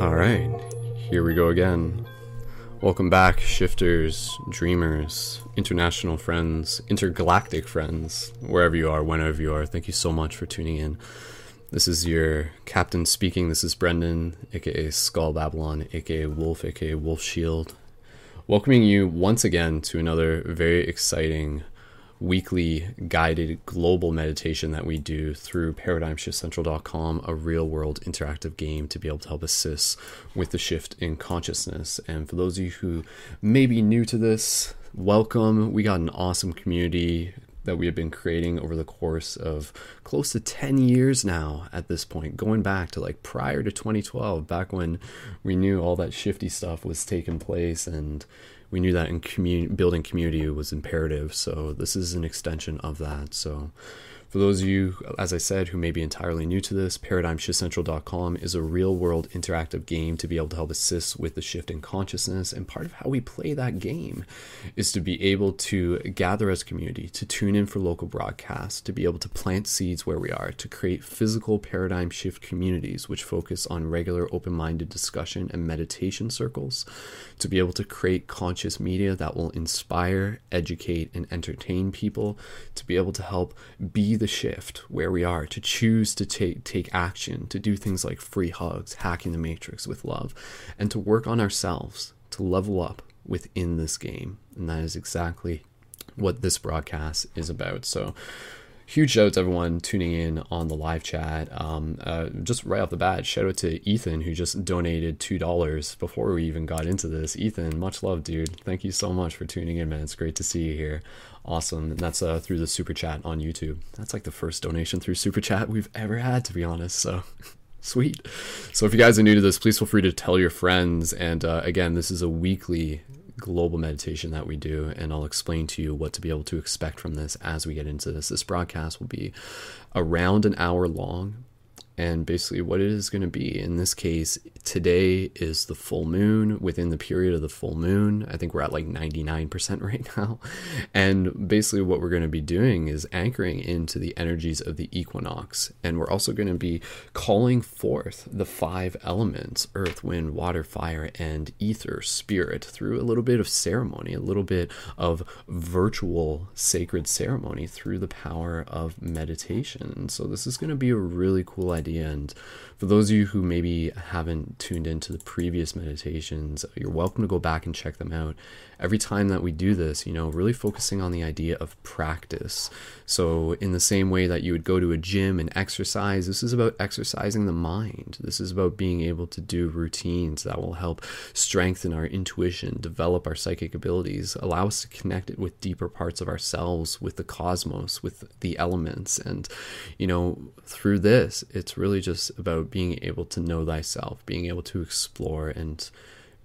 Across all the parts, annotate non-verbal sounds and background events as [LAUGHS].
All right, here we go again. Welcome back, shifters, dreamers, international friends, intergalactic friends, wherever you are, whenever you are. Thank you so much for tuning in. This is your captain speaking. This is Brendon, aka Skull Babylon, aka Wolf, aka Wolf Shield. Welcoming you once again to another very exciting weekly guided global meditation that we do through paradigmshiftcentral.com, a real world interactive game to be able to help assist with the shift in consciousness. And for those of you who may be new to this, welcome. We got an awesome community that we have been creating over the course of close to 10 years now at this point, going back to like prior to 2012, back when we knew all that shifty stuff was taking place and we knew that in community, building community was imperative. So this is an extension of that. So for those of you, as I said, who may be entirely new to this, ParadigmShiftCentral.com is a real world interactive game to be able to help assist with the shift in consciousness. And part of how we play that game is to be able to gather as community, to tune in for local broadcasts, to be able to plant seeds where we are, to create physical paradigm shift communities which focus on regular open minded discussion and meditation circles, to be able to create conscious media that will inspire, educate, and entertain people, to be able to help be the shift where we are, to choose to take take action, to do things like free hugs, hacking the matrix with love, and to work on ourselves to level up within this game. And that is exactly what this broadcast is about. So huge shout out to everyone tuning in on the live chat. Um, uh, just right off the bat, shout out to Ethan who just donated two dollars before we even got into this. Ethan, much love, dude. Thank you so much for tuning in, man. It's great to see you here. Awesome, and that's uh, through the super chat on YouTube. That's like the first donation through super chat we've ever had, to be honest. So. [LAUGHS] Sweet. So, if you guys are new to this, please feel free to tell your friends. And uh, again, this is a weekly global meditation that we do, and I'll explain to you what to be able to expect from this as we get into this. This broadcast will be around an hour long, and basically what it is going to be. In this case today is the full moon. Within the period of the full moon i think we're at like 99% [LAUGHS] right now. And basically what we're going to be doing is anchoring into the energies of the equinox. And we're also going to be calling forth the five elements earth wind water fire and ether spirit through a little bit of ceremony a little bit of virtual sacred ceremony through the power of meditation. So this is going to be a really cool idea idea. And for those of you who maybe haven't tuned into the previous meditations, you're welcome to go back and check them out. Every time that we do this, you know, really focusing on the idea of practice. So, in the same way that you would go to a gym and exercise, this is about exercising the mind. This is about being able to do routines that will help strengthen our intuition, develop our psychic abilities, allow us to connect it with deeper parts of ourselves, with the cosmos, with the elements. And, you know, through this, it's really just about being able to know thyself, being able to explore, and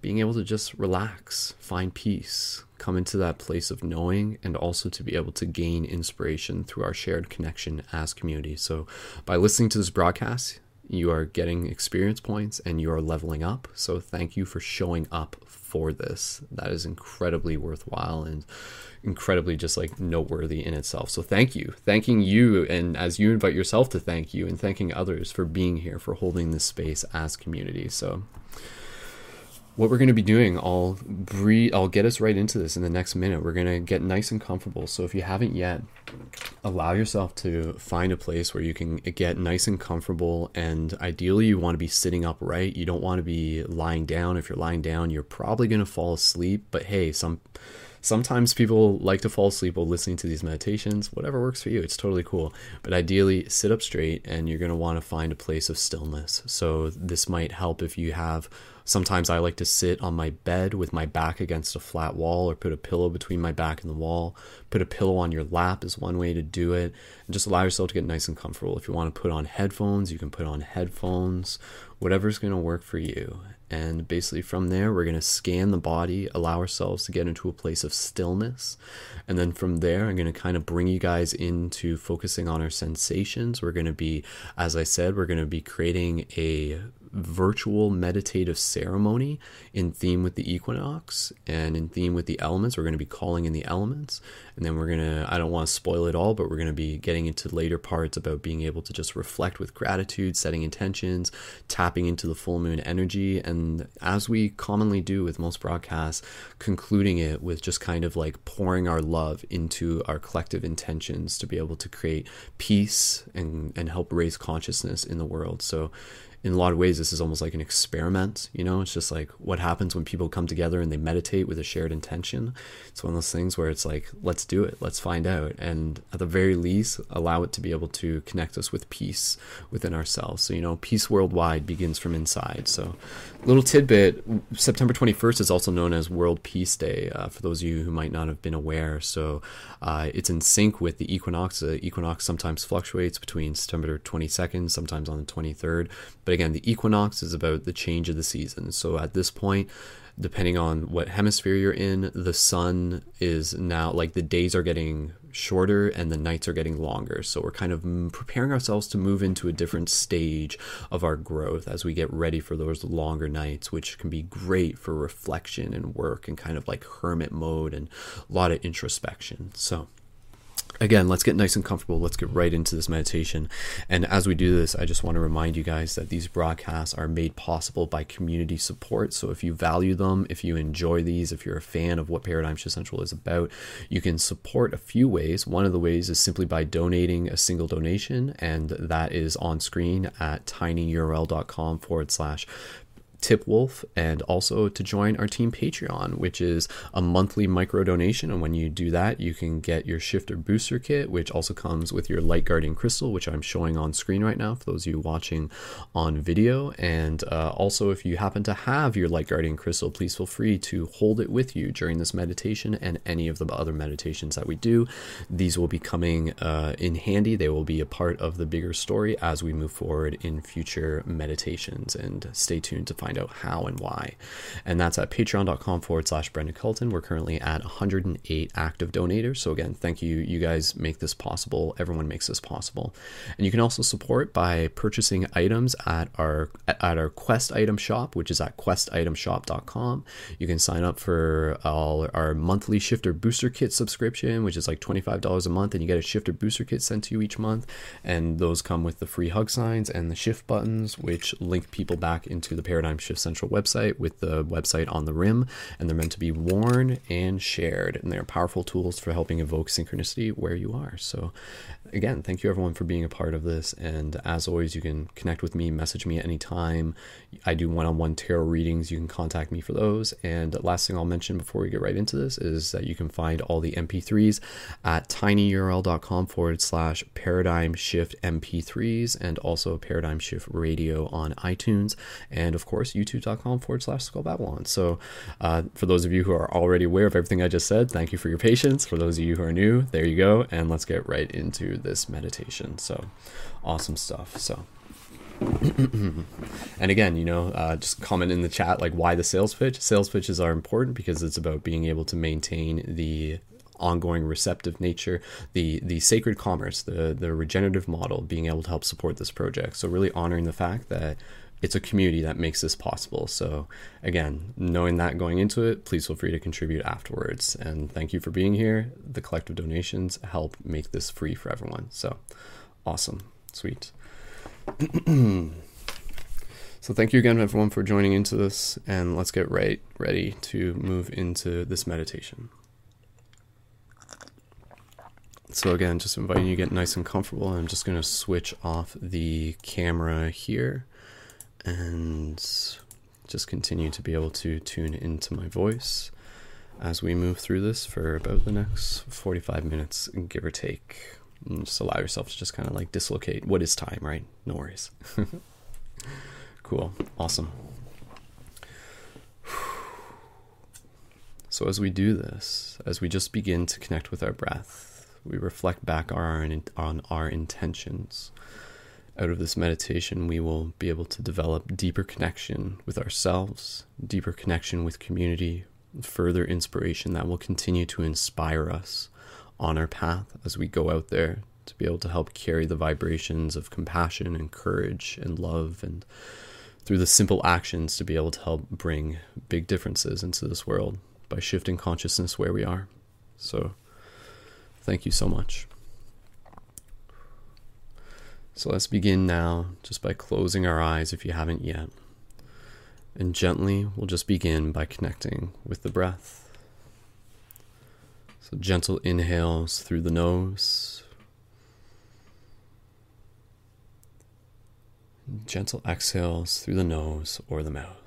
being able to just relax, find peace, come into that place of knowing, and also to be able to gain inspiration through our shared connection as community. So, by listening to this broadcast, you are getting experience points and you are leveling up. So, thank you for showing up for this. That is incredibly worthwhile and incredibly just like noteworthy in itself. So thank you. Thanking you and as you invite yourself to thank you and thanking others for being here, for holding this space as community. So what we're going to be doing, I'll breathe, I'll get us right into this in the next minute. We're going to get nice and comfortable. So if you haven't yet, allow yourself to find a place where you can get nice and comfortable. And ideally, you want to be sitting upright. You don't want to be lying down. If you're lying down, you're probably going to fall asleep. But hey, some sometimes people like to fall asleep while listening to these meditations. Whatever works for you, it's totally cool. But ideally, sit up straight and you're going to want to find a place of stillness. So, this might help if you have Sometimes I like to sit on my bed with my back against a flat wall or put a pillow between my back and the wall. Put a pillow on your lap is one way to do it. And just allow yourself to get nice and comfortable. If you want to put on headphones, you can put on headphones, whatever's going to work for you. And basically, from there, we're going to scan the body, allow ourselves to get into a place of stillness. And then from there, I'm going to kind of bring you guys into focusing on our sensations. We're going to be, as I said, we're going to be creating a virtual meditative ceremony in theme with the equinox and in theme with the elements. We're going to be calling in the elements. And then we're going to, I don't want to spoil it all, but we're going to be getting into later parts about being able to just reflect with gratitude, setting intentions, tapping into the full moon energy. And as we commonly do with most broadcasts, concluding it with just kind of like pouring our love into our collective intentions to be able to create peace and, and help raise consciousness in the world. So, in a lot of ways, this is almost like an experiment. You know, it's just like what happens when people come together and they meditate with a shared intention. It's one of those things where it's like, let's do it, let's find out, and at the very least, allow it to be able to connect us with peace within ourselves. So, you know, peace worldwide begins from inside. So, little tidbit September 21st is also known as World Peace Day, uh, for those of you who might not have been aware. So, uh, it's in sync with the equinox. The equinox sometimes fluctuates between September 22nd, sometimes on the 23rd. But again, the equinox is about the change of the season. So at this point, depending on what hemisphere you're in, the sun is now like the days are getting shorter and the nights are getting longer. So we're kind of preparing ourselves to move into a different stage of our growth as we get ready for those longer nights, which can be great for reflection and work and kind of like hermit mode and a lot of introspection. So again, let's get nice and comfortable. Let's get right into this meditation. And as we do this, I just want to remind you guys that these broadcasts are made possible by community support. So if you value them, if you enjoy these, if you're a fan of what Paradigm Shift Central is about, you can support a few ways. One of the ways is simply by donating a single donation, and that is on screen at tinyurl.com forward slash Tipwolf and also to join our team Patreon, which is a monthly micro donation. And when you do that, you can get your shifter booster kit, which also comes with your light guardian crystal, which I'm showing on screen right now for those of you watching on video. And uh, also, if you happen to have your light guardian crystal, please feel free to hold it with you during this meditation and any of the other meditations that we do. These will be coming uh, in handy. They will be a part of the bigger story as we move forward in future meditations. And stay tuned to find find out how and why. And that's at patreon.com forward slash Brendon Culliton. We're currently at 108 active donators. So again, thank you. You guys make this possible. Everyone makes this possible. And you can also support by purchasing items at our at our Quest item shop, which is at questitemshop.com. You can sign up for all our monthly shifter booster kit subscription, which is like $25 a month, and you get a shifter booster kit sent to you each month. And those come with the free hug signs and the shift buttons, which link people back into the paradigm Shift Central website with the website on the rim, and they're meant to be worn and shared. And they're powerful tools for helping evoke synchronicity where you are. So, again, thank you everyone for being a part of this. And as always, you can connect with me, message me anytime. I do one on one tarot readings. You can contact me for those. And last thing I'll mention before we get right into this is that you can find all the MP3s at tinyurl.com forward slash paradigm shift MP3s and also paradigm shift radio on iTunes. And of course, youtube.com forward slash skull babylon. So, uh, for those of you who are already aware of everything I just said, thank you for your patience. For those of you who are new, there you go. And let's get right into this meditation. So, awesome stuff. So, [CLEARS THROAT] and again, you know, uh, just comment in the chat like why the sales pitch. Sales pitches are important because it's about being able to maintain the ongoing receptive nature, the the sacred commerce, the the regenerative model, being able to help support this project. So really honoring the fact that it's a community that makes this possible. So, again, knowing that going into it, please feel free to contribute afterwards. And thank you for being here. The collective donations help make this free for everyone. So, awesome. Sweet. [CLEARS THROAT] so, thank you again, everyone, for joining into this. And let's get right ready to move into this meditation. So again, just inviting you to get nice and comfortable. I'm just going to switch off the camera here and just continue to be able to tune into my voice as we move through this for about the next 45 minutes, give or take. And just allow yourself to just kind of like dislocate. What is time, right? No worries. [LAUGHS] cool. Awesome. So, as we do this, as we just begin to connect with our breath, we reflect back our, on our intentions. Out of this meditation, we will be able to develop deeper connection with ourselves, deeper connection with community, further inspiration that will continue to inspire us on our path as we go out there to be able to help carry the vibrations of compassion and courage and love and through the simple actions to be able to help bring big differences into this world by shifting consciousness where we are. So, thank you so much. So, let's begin now just by closing our eyes if you haven't yet. And gently, we'll just begin by connecting with the breath. So, gentle inhales through the nose, gentle exhales through the nose or the mouth.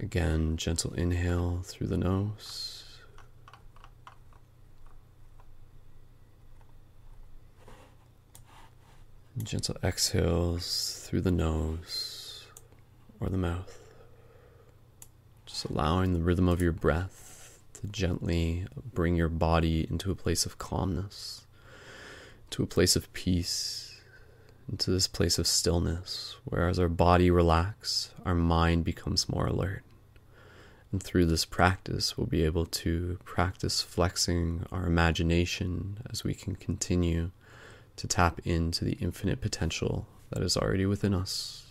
Again, gentle inhale through the nose. Gentle exhales through the nose or the mouth. Just allowing the rhythm of your breath to gently bring your body into a place of calmness, to a place of peace, into this place of stillness, where as our body relaxes, our mind becomes more alert. And through this practice, we'll be able to practice flexing our imagination as we can continue to tap into the infinite potential that is already within us.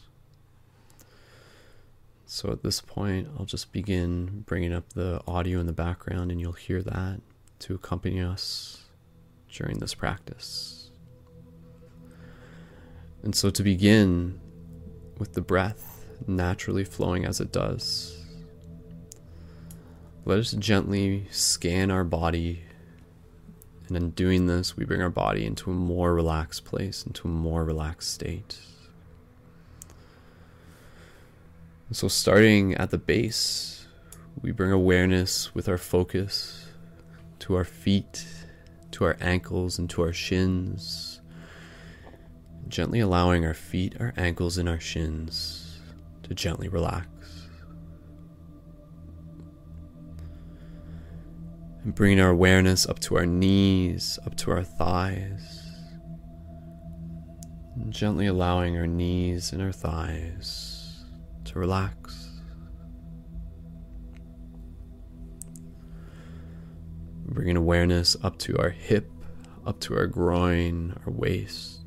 So at this point, I'll just begin bringing up the audio in the background, and you'll hear that to accompany us during this practice. And so, to begin with the breath naturally flowing as it does, let us gently scan our body and in doing this, we bring our body into a more relaxed place, into a more relaxed state. And so, starting at the base, we bring awareness with our focus to our feet, to our ankles, and to our shins. Gently allowing our feet, our ankles, and our shins to gently relax. And bringing our awareness up to our knees, up to our thighs. Gently allowing our knees and our thighs to relax. Bringing awareness up to our hip, up to our groin, our waist.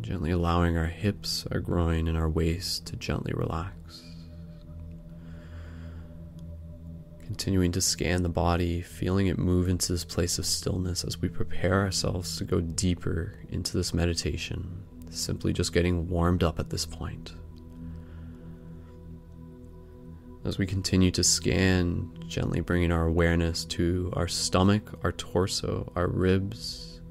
Gently allowing our hips, our groin, and our waist to gently relax. Continuing to scan the body, feeling it move into this place of stillness as we prepare ourselves to go deeper into this meditation. Simply just getting warmed up at this point. As we continue to scan, gently bringing our awareness to our stomach, our torso, our ribs,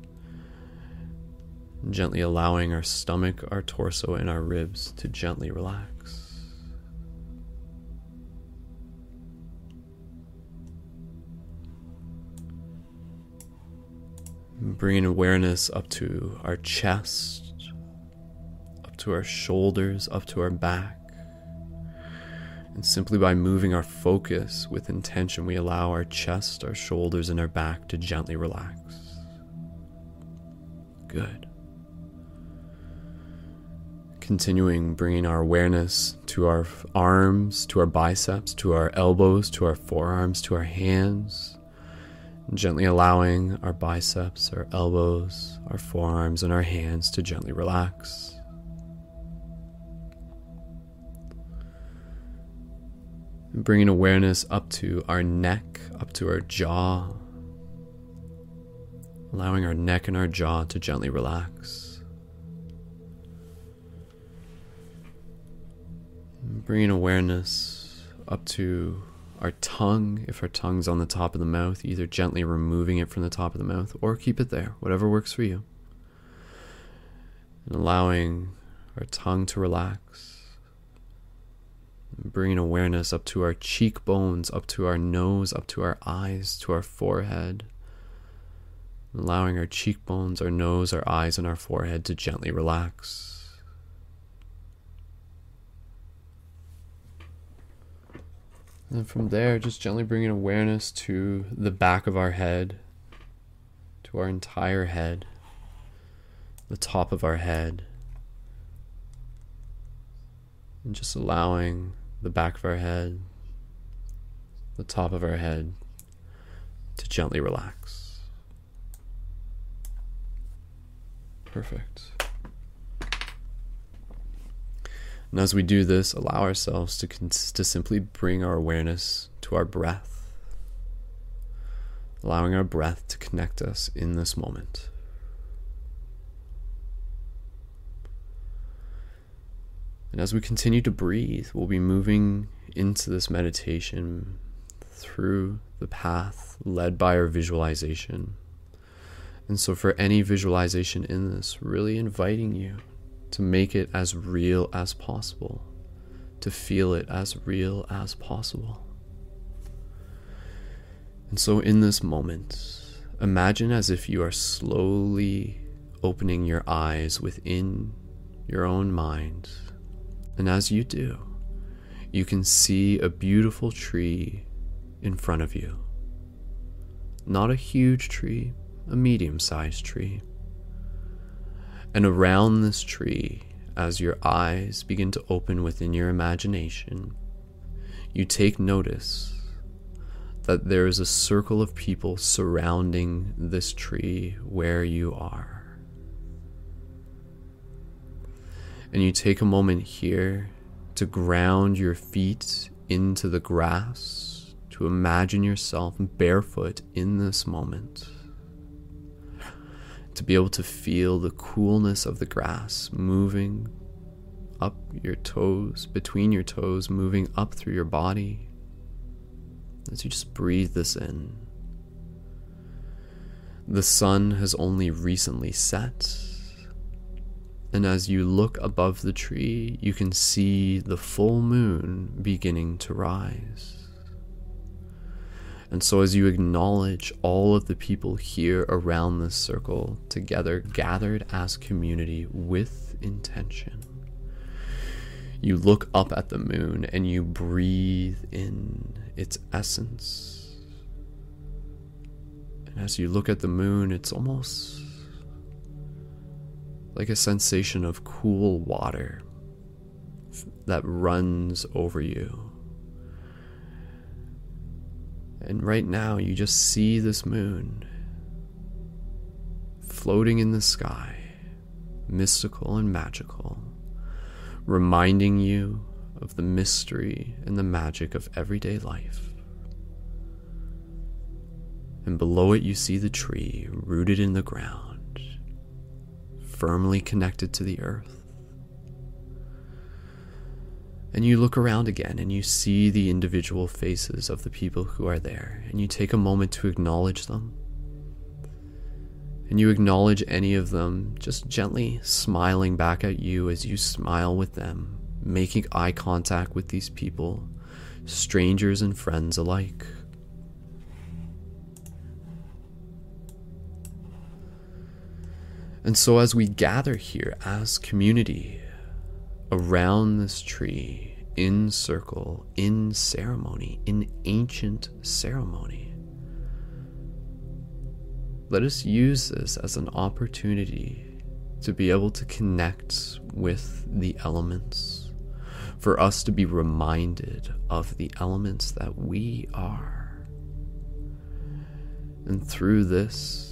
gently allowing our stomach, our torso, and our ribs to gently relax. Bringing awareness up to our chest, up to our shoulders, up to our back. And simply by moving our focus with intention, we allow our chest, our shoulders, and our back to gently relax. Good. Continuing bringing our awareness to our arms, to our biceps, to our elbows, to our forearms, to our hands Gently allowing our biceps, our elbows, our forearms, and our hands to gently relax. Bringing awareness up to our neck, up to our jaw, allowing our neck and our jaw to gently relax. Bringing awareness up to our tongue, if our tongue's on the top of the mouth, either gently removing it from the top of the mouth or keep it there, whatever works for you. And allowing our tongue to relax. Bringing awareness up to our cheekbones, up to our nose, up to our eyes, to our forehead. Allowing our cheekbones, our nose, our eyes, and our forehead to gently relax. And from there, just gently bringing awareness to the back of our head, to our entire head, the top of our head, and just allowing the back of our head, the top of our head, to gently relax. Perfect. And as we do this, allow ourselves to, to simply bring our awareness to our breath, allowing our breath to connect us in this moment. And as we continue to breathe, we'll be moving into this meditation through the path led by our visualization. And so, for any visualization in this, really inviting you to make it as real as possible, to feel it as real as possible. And so, in this moment, imagine as if you are slowly opening your eyes within your own mind. And as you do, you can see a beautiful tree in front of you. Not a huge tree, a medium sized tree. And around this tree, as your eyes begin to open within your imagination, you take notice that there is a circle of people surrounding this tree where you are. And you take a moment here to ground your feet into the grass, to imagine yourself barefoot in this moment to be able to feel the coolness of the grass moving up your toes, between your toes, moving up through your body as you just breathe this in. The sun has only recently set, and as you look above the tree, you can see the full moon beginning to rise. And so, as you acknowledge all of the people here around this circle together, gathered as community with intention, you look up at the moon and you breathe in its essence. And as you look at the moon, it's almost like a sensation of cool water that runs over you and right now, you just see this moon floating in the sky, mystical and magical, reminding you of the mystery and the magic of everyday life. And below it, you see the tree rooted in the ground, firmly connected to the earth. And you look around again and you see the individual faces of the people who are there, and you take a moment to acknowledge them. And you acknowledge any of them just gently smiling back at you as you smile with them, making eye contact with these people, strangers and friends alike. And so, as we gather here as community, around this tree, in circle, in ceremony, in ancient ceremony. Let us use this as an opportunity to be able to connect with the elements, for us to be reminded of the elements that we are. And through this,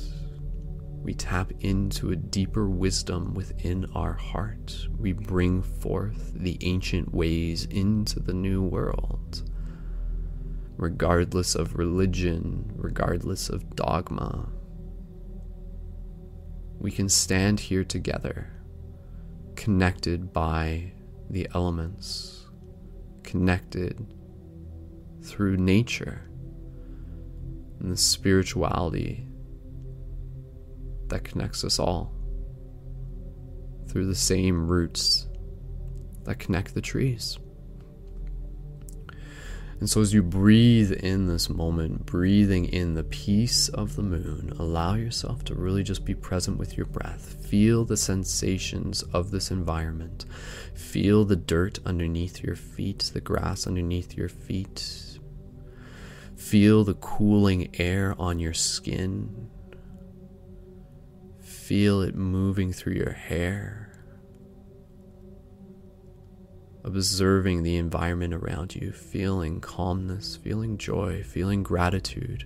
we tap into a deeper wisdom within our heart. We bring forth the ancient ways into the new world. Regardless of religion, regardless of dogma, we can stand here together, connected by the elements, connected through nature and the spirituality that connects us all through the same roots that connect the trees. And so, as you breathe in this moment, breathing in the peace of the moon, allow yourself to really just be present with your breath. Feel the sensations of this environment. Feel the dirt underneath your feet, the grass underneath your feet. Feel the cooling air on your skin. Feel it moving through your hair. Observing the environment around you, feeling calmness, feeling joy, feeling gratitude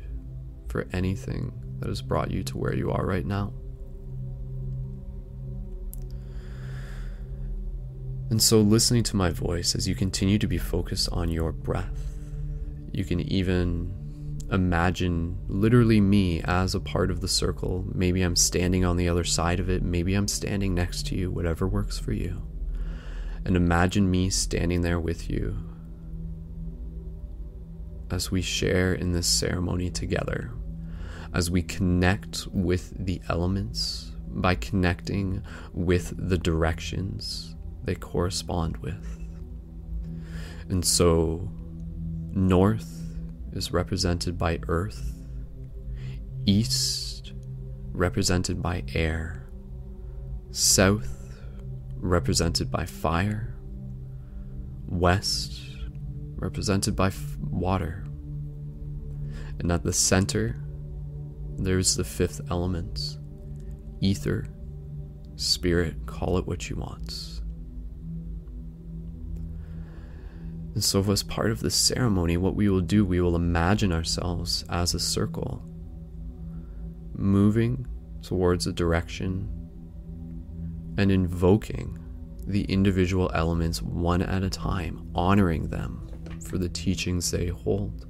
for anything that has brought you to where you are right now. And so, listening to my voice as you continue to be focused on your breath, you can even imagine literally me as a part of the circle. Maybe I'm standing on the other side of it, maybe I'm standing next to you, whatever works for you. And imagine me standing there with you as we share in this ceremony together, as we connect with the elements by connecting with the directions they correspond with. And so, north is represented by earth, east represented by air, south represented by fire, west represented by f- water, and at the center there's the fifth element ether, spirit, call it what you want. And so, as part of the ceremony, what we will do, we will imagine ourselves as a circle, moving towards a direction and invoking the individual elements one at a time, honoring them for the teachings they hold.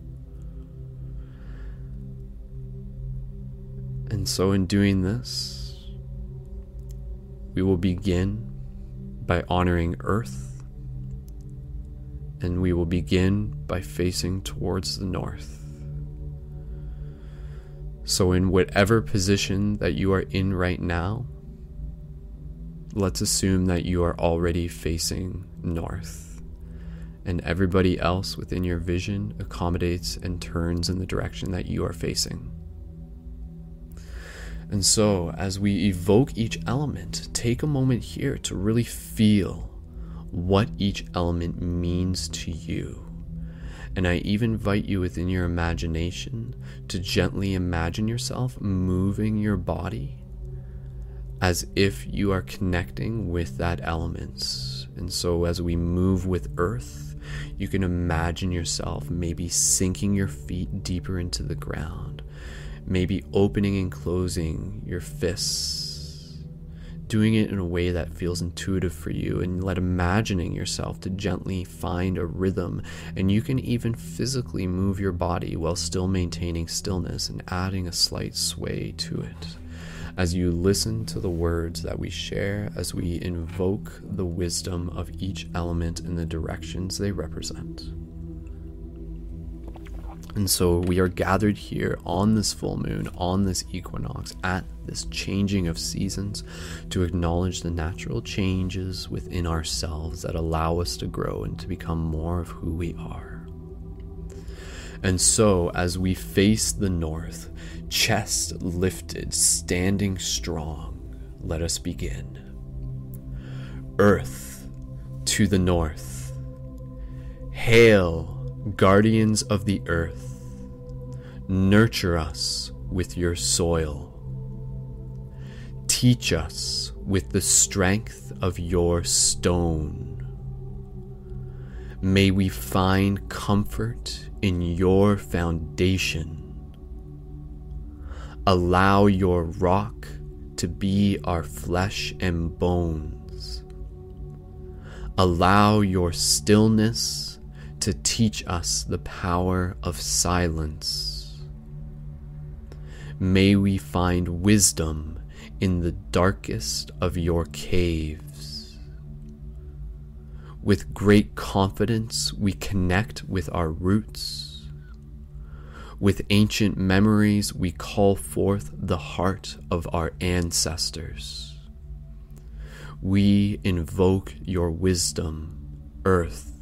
And so, in doing this, we will begin by honoring Earth and we will begin by facing towards the north. So, in whatever position that you are in right now, let's assume that you are already facing north, and everybody else within your vision accommodates and turns in the direction that you are facing. And so, as we evoke each element, take a moment here to really feel what each element means to you. And I even invite you within your imagination to gently imagine yourself moving your body as if you are connecting with that element. And so, as we move with earth, you can imagine yourself maybe sinking your feet deeper into the ground, maybe opening and closing your fists doing it in a way that feels intuitive for you and let imagining yourself to gently find a rhythm and you can even physically move your body while still maintaining stillness and adding a slight sway to it as you listen to the words that we share as we invoke the wisdom of each element in the directions they represent. And so we are gathered here on this full moon, on this equinox, at this changing of seasons, to acknowledge the natural changes within ourselves that allow us to grow and to become more of who we are. And so, as we face the north, chest lifted, standing strong, let us begin. Earth to the north. Hail guardians of the earth, nurture us with your soil. Teach us with the strength of your stone. May we find comfort in your foundation. Allow your rock to be our flesh and bones. Allow your stillness to teach us the power of silence. May we find wisdom in the darkest of your caves. With great confidence, we connect with our roots. With ancient memories, we call forth the heart of our ancestors. We invoke your wisdom, earth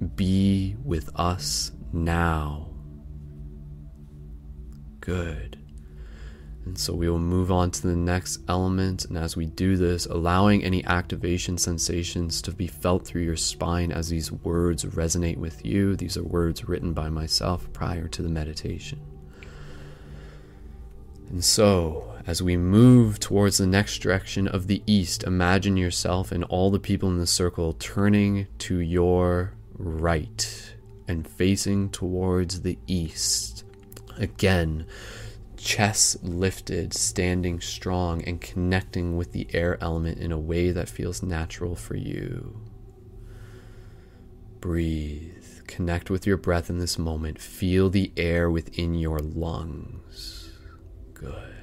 be with us now. Good. And so we will move on to the next element. And as we do this, allowing any activation sensations to be felt through your spine as these words resonate with you. These are words written by myself prior to the meditation. And so, as we move towards the next direction of the east, imagine yourself and all the people in the circle turning to your right and facing towards the east. Again, chest lifted, standing strong, and connecting with the air element in a way that feels natural for you. Breathe. Connect with your breath in this moment. Feel the air within your lungs. Good.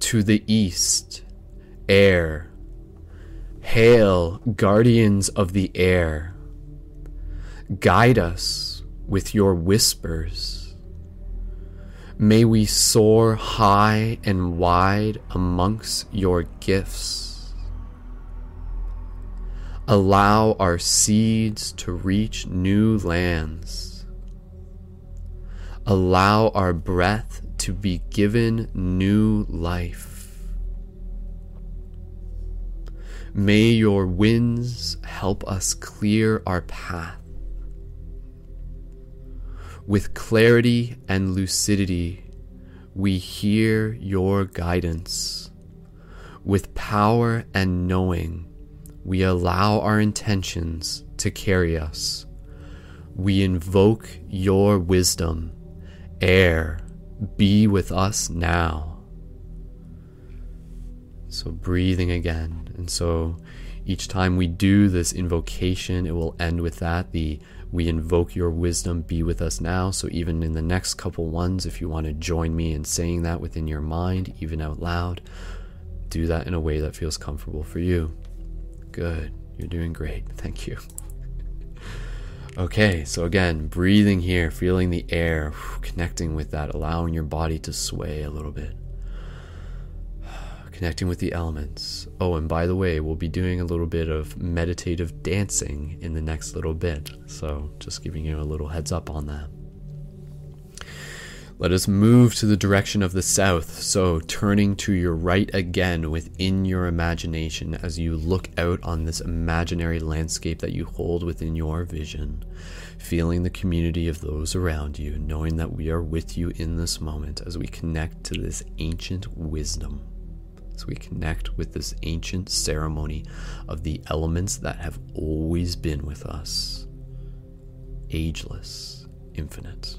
To the east, air. Hail, guardians of the air. Guide us with your whispers May we soar high and wide amongst your gifts. Allow our seeds to reach new lands. Allow our breath to be given new life. May your winds help us clear our path with clarity and lucidity, we hear your guidance. With power and knowing, we allow our intentions to carry us. We invoke your wisdom. Air, be with us now. So, breathing again. And so, each time we do this invocation, it will end with that. The we invoke your wisdom, be with us now. So, even in the next couple ones, if you want to join me in saying that within your mind, even out loud, do that in a way that feels comfortable for you. Good. You're doing great. [LAUGHS] Thank you. Okay, so again, breathing here, feeling the air, connecting with that, allowing your body to sway a little bit connecting with the elements. Oh, and by the way, we'll be doing a little bit of meditative dancing in the next little bit, so just giving you a little heads up on that. Let us move to the direction of the south, so turning to your right again within your imagination as you look out on this imaginary landscape that you hold within your vision, feeling the community of those around you, knowing that we are with you in this moment as we connect to this ancient wisdom as we connect with this ancient ceremony of the elements that have always been with us ageless, infinite.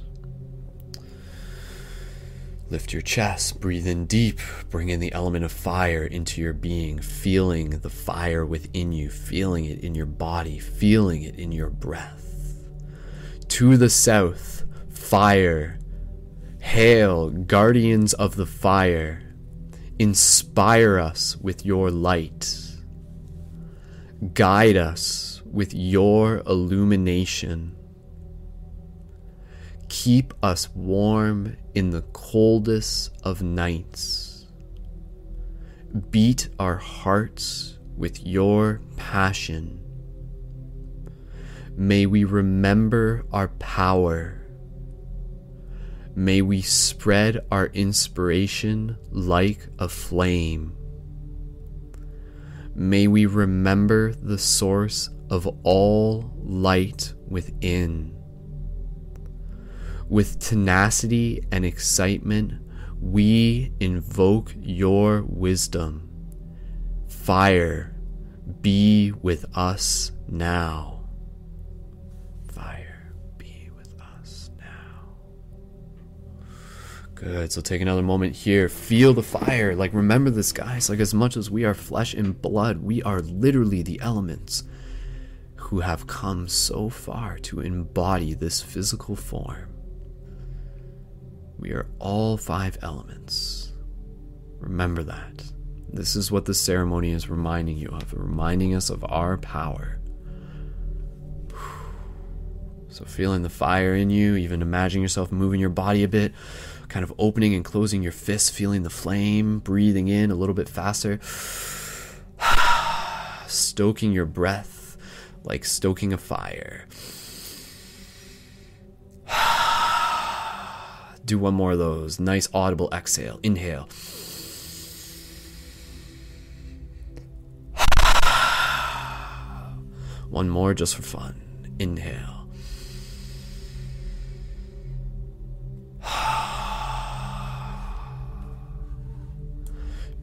Lift your chest, breathe in deep, bring in the element of fire into your being, feeling the fire within you, feeling it in your body, feeling it in your breath. To the south, fire. Hail, guardians of the fire. Inspire us with your light. Guide us with your illumination. Keep us warm in the coldest of nights. Beat our hearts with your passion. May we remember our power May we spread our inspiration like a flame. May we remember the source of all light within. With tenacity and excitement, we invoke your wisdom. Fire, be with us now. Good. So take another moment here. Feel the fire. Like, remember this, guys. Like, as much as we are flesh and blood, we are literally the elements who have come so far to embody this physical form. We are all five elements. Remember that. This is what the ceremony is reminding you of, reminding us of our power. [SIGHS] So, feeling the fire in you, even imagining yourself moving your body a bit kind of opening and closing your fists, feeling the flame, breathing in a little bit faster, [SIGHS] stoking your breath like stoking a fire. [SIGHS] Do one more of those. Nice audible exhale. Inhale. [SIGHS] One more just for fun. Inhale.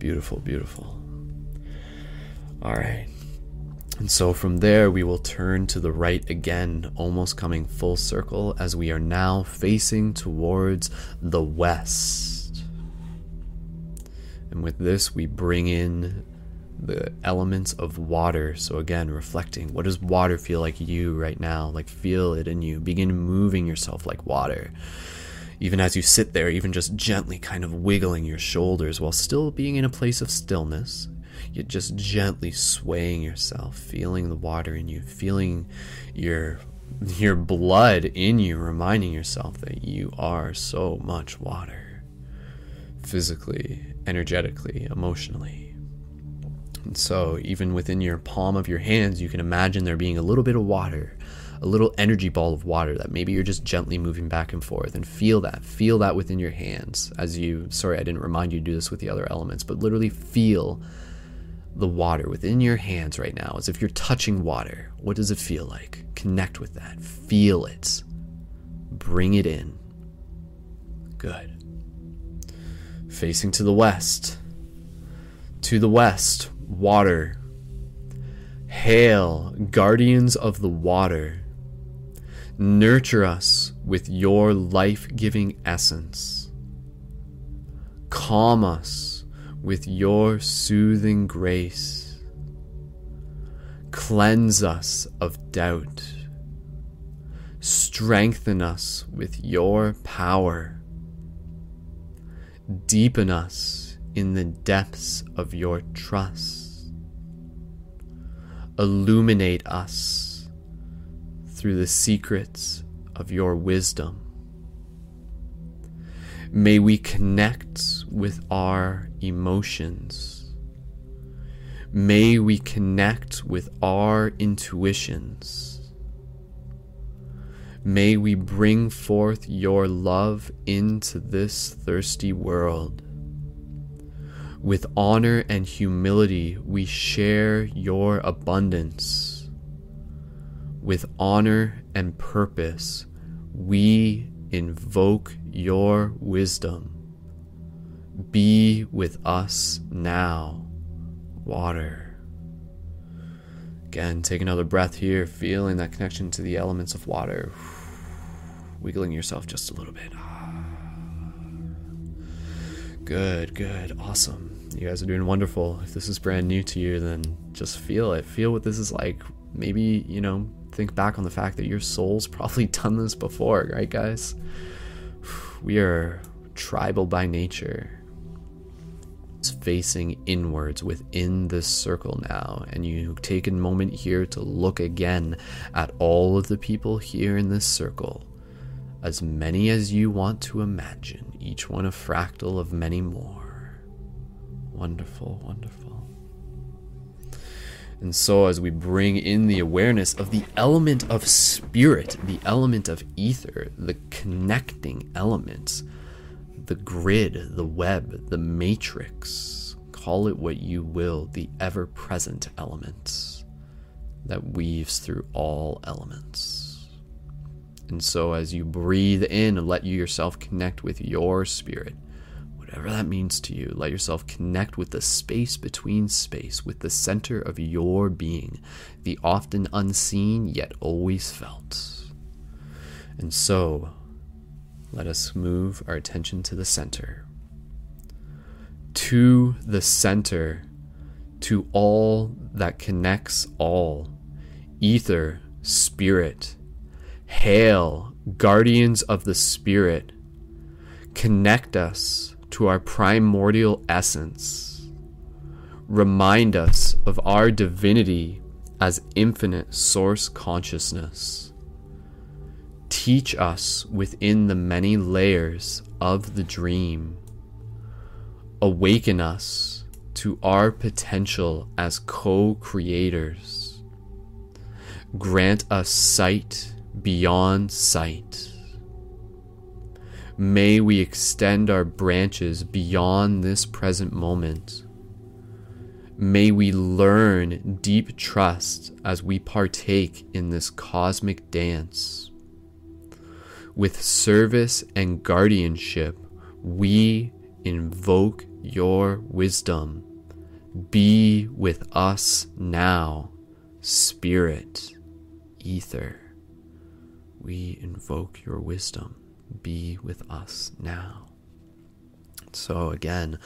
Beautiful, beautiful. All right. And so from there, we will turn to the right again, almost coming full circle as we are now facing towards the west. And with this, we bring in the elements of water. So, again, reflecting what does water feel like you right now? Like, feel it in you. Begin moving yourself like water. Even as you sit there, even just gently kind of wiggling your shoulders while still being in a place of stillness yet just gently swaying yourself, feeling the water in you, feeling your your blood in you, reminding yourself that you are so much water physically, energetically, emotionally. And so, even within your palm of your hands, you can imagine there being a little bit of water, a little energy ball of water that maybe you're just gently moving back and forth and feel that. Feel that within your hands as you, sorry, I didn't remind you to do this with the other elements, but literally feel the water within your hands right now as if you're touching water. What does it feel like? Connect with that. Feel it. Bring it in. Good. Facing to the west. To the west, water. Hail, guardians of the water. Nurture us with your life giving essence. Calm us with your soothing grace. Cleanse us of doubt. Strengthen us with your power. Deepen us in the depths of your trust. Illuminate us through the secrets of your wisdom. May we connect with our emotions. May we connect with our intuitions. May we bring forth your love into this thirsty world. With honor and humility, we share your abundance. With honor and purpose, we invoke your wisdom. Be with us now, water. Again, take another breath here, feeling that connection to the elements of water. [SIGHS] Wiggling yourself just a little bit. [SIGHS] Good, good, awesome. You guys are doing wonderful. If this is brand new to you, then just feel it. Feel what this is like. Maybe, you know, think back on the fact that your soul's [LAUGHS] probably done this before, right, guys? We are tribal by nature It's facing inwards within this circle now, and you take a moment here to look again at all of the people here in this circle, as many as you want to imagine, each one a fractal of many more. Wonderful, wonderful. And so, as we bring in the awareness of the element of spirit, the element of ether, the connecting elements, the grid, the web, the matrix, call it what you will, the ever present element that weaves through all elements. And so, as you breathe in, and let you yourself connect with your spirit, whatever that means to you. Let yourself connect with the space between space, with the center of your being, the often unseen yet always felt. And so, let us move our attention to the center. To the center, to all that connects all, ether, spirit. Hail, guardians of the spirit. Connect us to our primordial essence. Remind us of our divinity as infinite source consciousness teach us within the many layers of the dream. Awaken us to our potential as co creators. Grant us sight beyond sight. May we extend our branches beyond this present moment. May we learn deep trust as we partake in this cosmic dance. With service and guardianship, we invoke your wisdom. Be with us now, Spirit, Ether. We invoke your wisdom be with us now. So, again,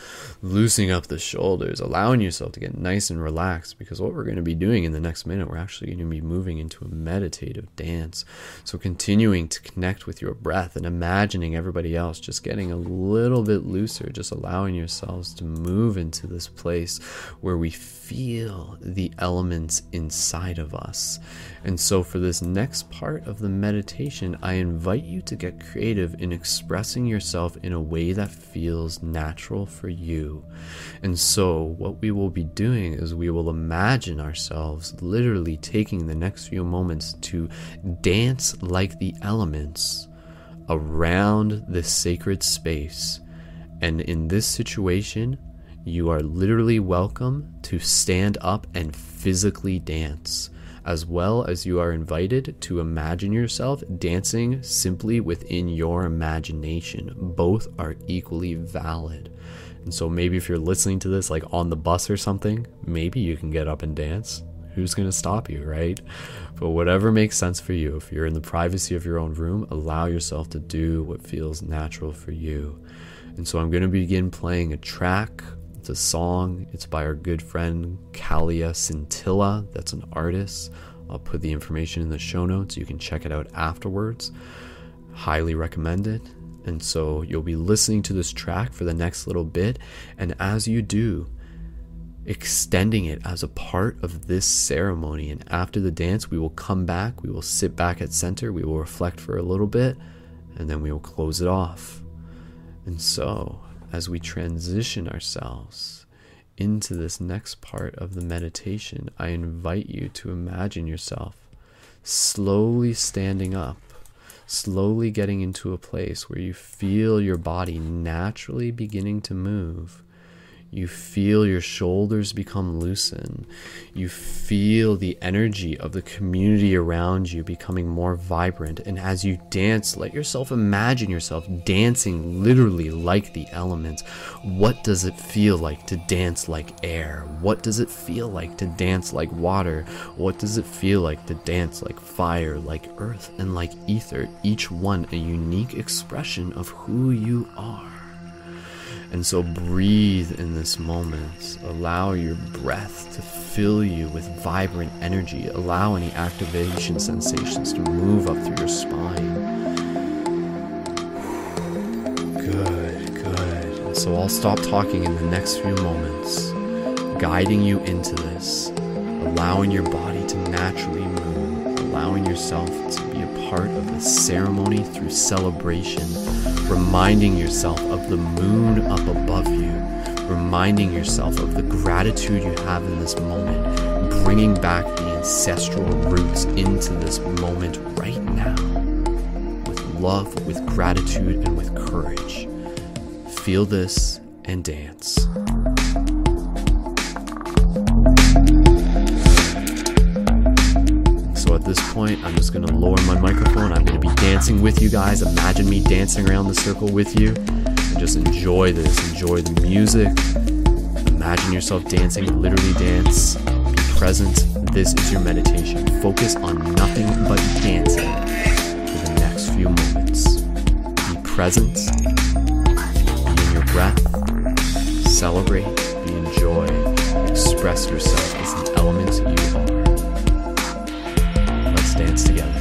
loosening up the shoulders, allowing yourself to get nice and relaxed because what we're going to be doing in the next minute, we're actually going to be moving into a meditative dance. So, continuing to connect with your breath and imagining everybody else just getting a little bit looser, just allowing yourselves to move into this place where we feel the elements inside of us. And so, for this next part of the meditation, I invite you to get creative in expressing yourself in a way that feels natural for you. And so, what we will be doing is we will imagine ourselves literally taking the next few moments to dance like the elements around this sacred space. And in this situation, you are literally welcome to stand up and physically dance as well as you are invited to imagine yourself dancing simply within your imagination. Both are equally valid. And so maybe if you're listening to this like on the bus or something, maybe you can get up and dance. Who's going to stop you, right? But whatever makes sense for you, if you're in the privacy of your own room, allow yourself to do what feels natural for you. And so I'm going to begin playing a track it's a song. It's by our good friend Kalya Scintilla. That's an artist. I'll put the information in the show notes. You can check it out afterwards. Highly recommend it. And so you'll be listening to this track for the next little bit. And as you do, extending it as a part of this ceremony. And after the dance, we will come back. We will sit back at center. We will reflect for a little bit. And then we will close it off. And so as we transition ourselves into this next part of the meditation, I invite you to imagine yourself slowly standing up, slowly getting into a place where you feel your body naturally beginning to move you feel your shoulders become loosened. You feel the energy of the community around you becoming more vibrant. And as you dance, let yourself imagine yourself dancing literally like the elements. What does it feel like to dance like air? What does it feel like to dance like water? What does it feel like to dance like fire, like earth, and like ether? Each one a unique expression of who you are. And so breathe in this moment. Allow your breath to fill you with vibrant energy. Allow any activation sensations to move up through your spine. Good, good. And so I'll stop talking in the next few moments, guiding you into this, allowing your body to naturally allowing yourself to be a part of the ceremony through celebration reminding yourself of the moon up above you, reminding yourself of the gratitude you have in this moment, bringing back the ancestral roots into this moment right now with love, with gratitude, and with courage. Feel this and dance. I'm just gonna lower my microphone. I'm gonna be dancing with you guys. Imagine me dancing around the circle with you. And just enjoy this. Enjoy the music. Imagine yourself dancing, literally dance. Be present. This is your meditation. Focus on nothing but dancing for the next few moments. Be present. Be in your breath. Celebrate. Be in joy. Express yourself as the element you together.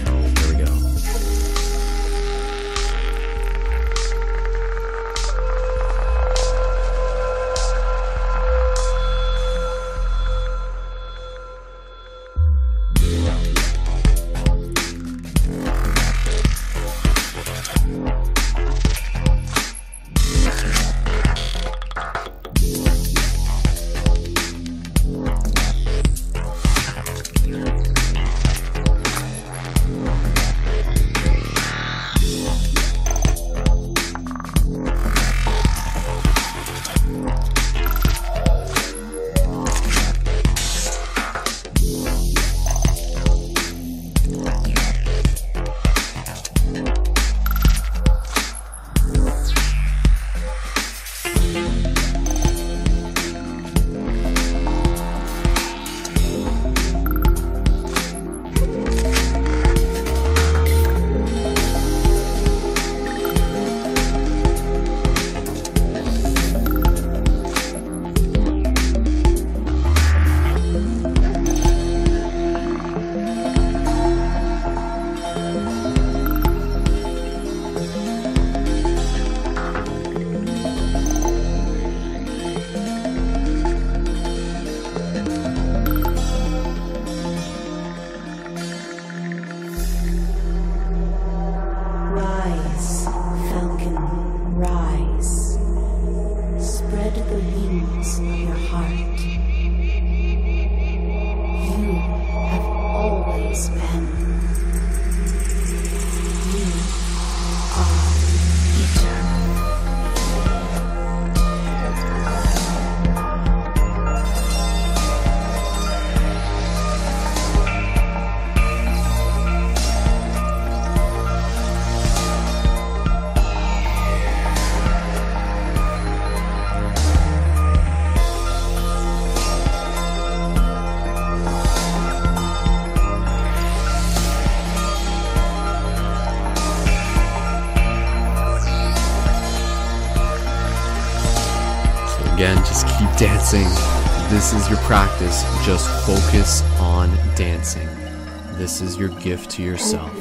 Dancing. This is your practice. Just focus on dancing. This is your gift to yourself.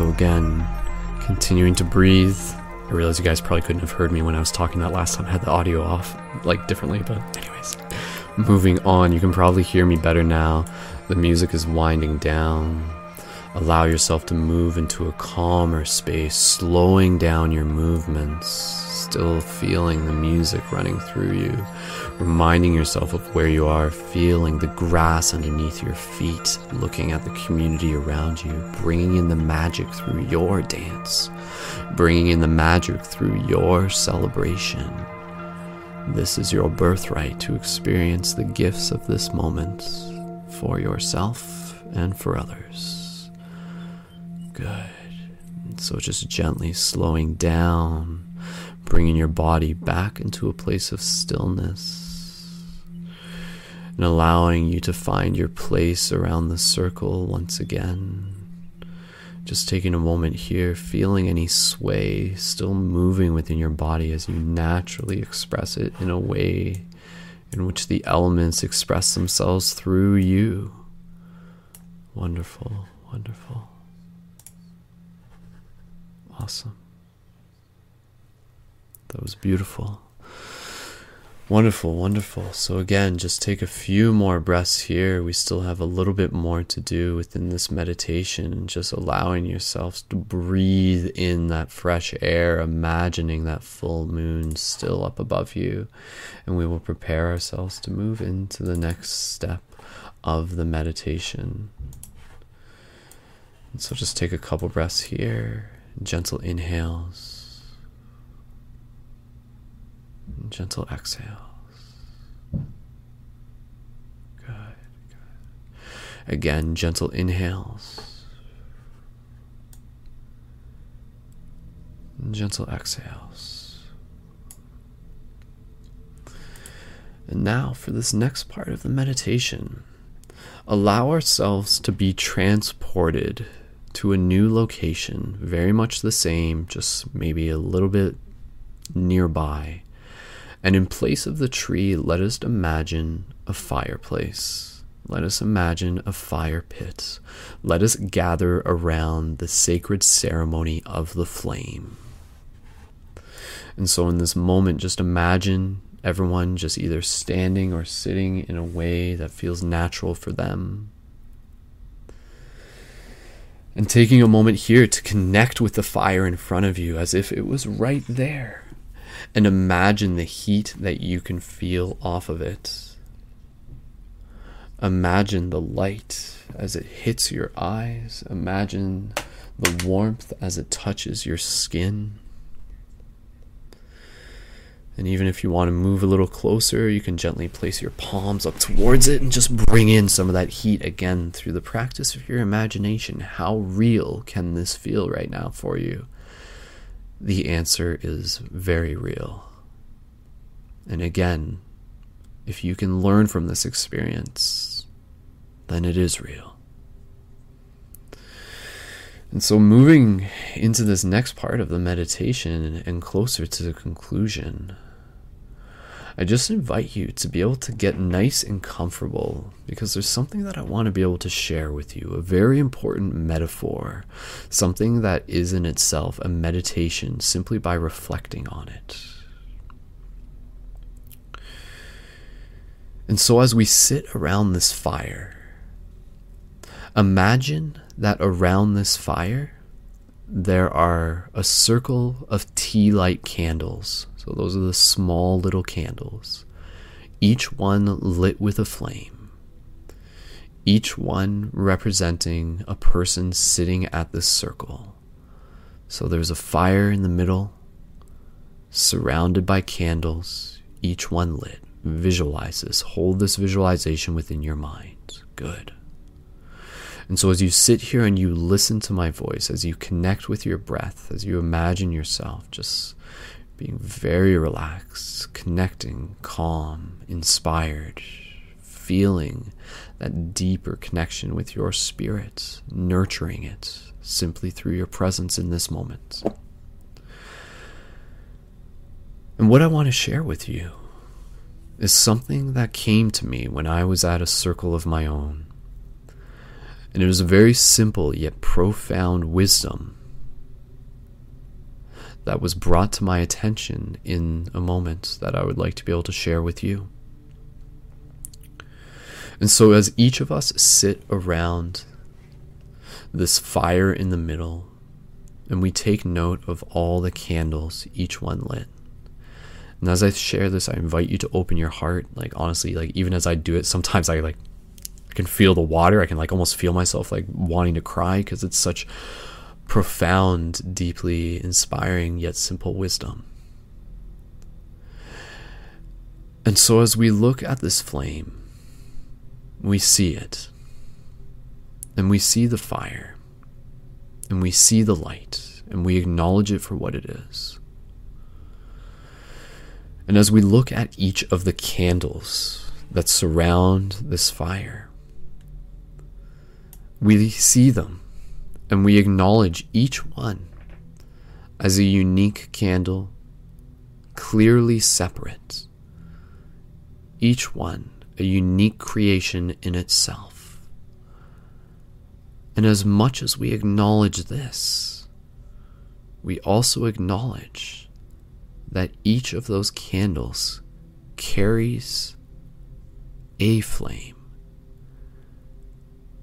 So again, continuing to breathe. I realize you guys probably couldn't have heard me when I was talking that last time. I had the audio off, like differently, but anyways. Moving on, you can probably hear me better now. The music is winding down. Allow yourself to move into a calmer space, slowing down your movements, still feeling the music running through you, reminding yourself of where you are, feeling the grass underneath your feet, looking at the community around you, bringing in the magic through your dance, bringing in the magic through your celebration. This is your birthright to experience the gifts of this moment for yourself and for others. Good. So just gently slowing down, bringing your body back into a place of stillness, and allowing you to find your place around the circle once again. Just taking a moment here, feeling any sway still moving within your body as you naturally express it in a way in which the elements express themselves through you. Wonderful, wonderful. Awesome. That was beautiful. Wonderful, wonderful. So, again, just take a few more breaths here. We still have a little bit more to do within this meditation, just allowing yourselves to breathe in that fresh air, imagining that full moon still up above you. And we will prepare ourselves to move into the next step of the meditation. And so, just take a couple breaths here, gentle inhales. Gentle exhales. Good, good. Again, gentle inhales. Gentle exhales. And now for this next part of the meditation, allow ourselves to be transported to a new location, very much the same, just maybe a little bit nearby. And in place of the tree, let us imagine a fireplace. Let us imagine a fire pit. Let us gather around the sacred ceremony of the flame. And so, in this moment, just imagine everyone just either standing or sitting in a way that feels natural for them. And taking a moment here to connect with the fire in front of you as if it was right there and imagine the heat that you can feel off of it. Imagine the light as it hits your eyes. Imagine the warmth as it touches your skin. And even if you want to move a little closer, you can gently place your palms up towards it and just bring in some of that heat again through the practice of your imagination. How real can this feel right now for you? The answer is very real. And again, if you can learn from this experience, then it is real. And so, moving into this next part of the meditation and closer to the conclusion, I just invite you to be able to get nice and comfortable because there's something that I want to be able to share with you a very important metaphor, something that is in itself a meditation simply by reflecting on it. And so, as we sit around this fire, imagine that around this fire there are a circle of tea light candles. So, those are the small little candles, each one lit with a flame, each one representing a person sitting at this circle. So, there's a fire in the middle, surrounded by candles, each one lit. Visualize this. Hold this visualization within your mind. Good. And so, as you sit here and you listen to my voice, as you connect with your breath, as you imagine yourself just being very relaxed, connecting, calm, inspired, feeling that deeper connection with your spirit, nurturing it simply through your presence in this moment. And what I want to share with you is something that came to me when I was at a circle of my own. And it was a very simple yet profound wisdom that was brought to my attention in a moment that I would like to be able to share with you. And so, as each of us sit around this fire in the middle, and we take note of all the candles, each one lit, and as I share this, I invite you to open your heart. Like honestly, like even as I do it, sometimes I like I can feel the water. I can like almost feel myself like wanting to cry because it's such profound, deeply inspiring yet simple wisdom. And so as we look at this flame, we see it. And we see the fire. And we see the light. And we acknowledge it for what it is. And as we look at each of the candles that surround this fire, we see them and we acknowledge each one as a unique candle, clearly separate. Each one a unique creation in itself. And as much as we acknowledge this, we also acknowledge that each of those candles carries a flame.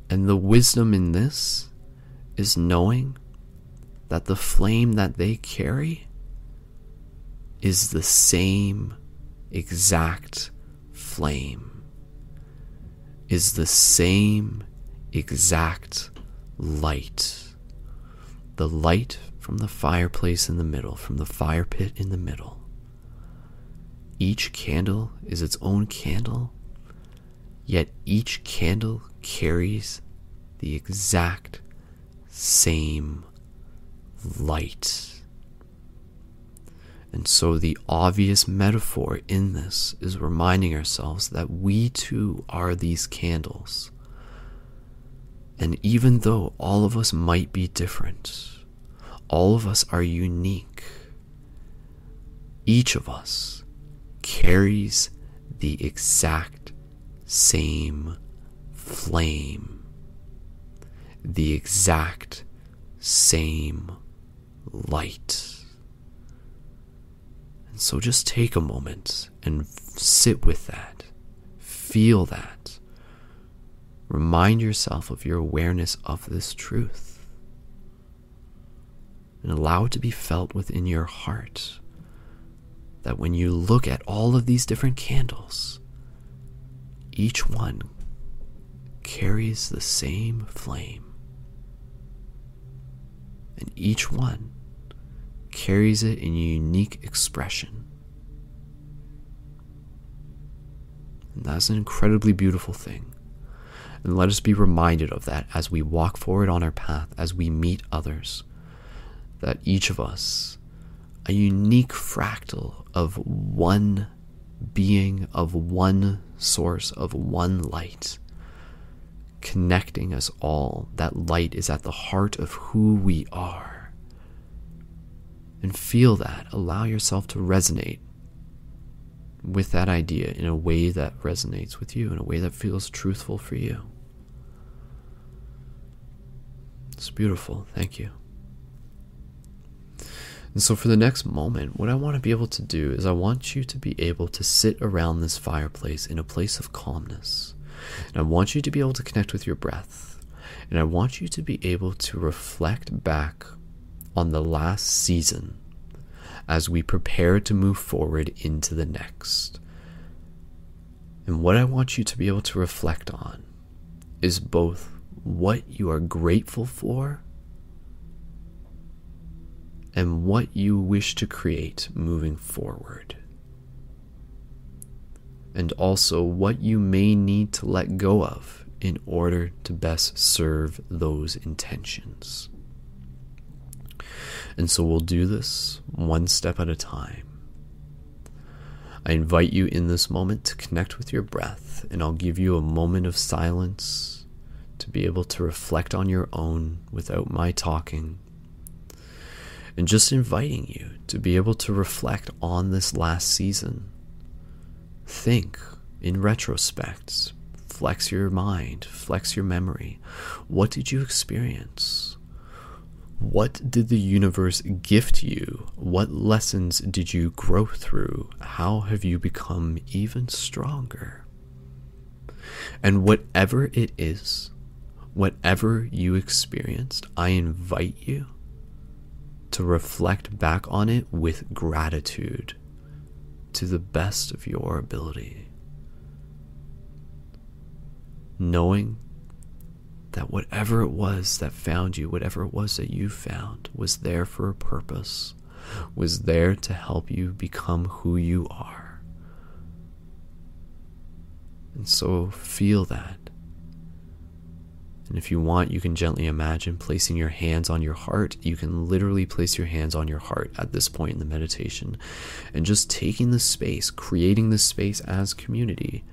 And the wisdom in this is knowing that the flame that they carry is the same exact flame, is the same exact light. The light from the fireplace in the middle, from the fire pit in the middle. Each candle is its own candle, yet each candle carries the exact same light. And so, the obvious metaphor in this is reminding ourselves that we too are these candles. And even though all of us might be different, all of us are unique. Each of us carries the exact same flame, the exact same light. And so just take a moment and sit with that, feel that. Remind yourself of your awareness of this truth and allow it to be felt within your heart that when you look at all of these different candles, each one carries the same flame and each one carries it in a unique expression. And that's an incredibly beautiful thing. And let us be reminded of that as we walk forward on our path, as we meet others, that each of us, a unique fractal of one being, of one source, of one light, connecting us all. That light is at the heart of who we are. And feel that. Allow yourself to resonate with that idea in a way that resonates with you, in a way that feels truthful for you. It's beautiful. Thank you. And so, for the next moment, what I want to be able to do is I want you to be able to sit around this fireplace in a place of calmness. And I want you to be able to connect with your breath. And I want you to be able to reflect back on the last season as we prepare to move forward into the next. And what I want you to be able to reflect on is both what you are grateful for and what you wish to create moving forward. And also what you may need to let go of in order to best serve those intentions. And so we'll do this one step at a time. I invite you in this moment to connect with your breath, and I'll give you a moment of silence to be able to reflect on your own without my talking. And just inviting you to be able to reflect on this last season. Think in retrospect, flex your mind, flex your memory. What did you experience? What did the universe gift you? What lessons did you grow through? How have you become even stronger? And whatever it is whatever you experienced, I invite you to reflect back on it with gratitude to the best of your ability. Knowing that whatever it was that found you, whatever it was that you found, was there for a purpose, was there to help you become who you are. And so feel that and if you want, you can gently imagine placing your hands on your heart. You can literally place your hands on your heart at this point in the meditation and just taking the space, creating the space as community,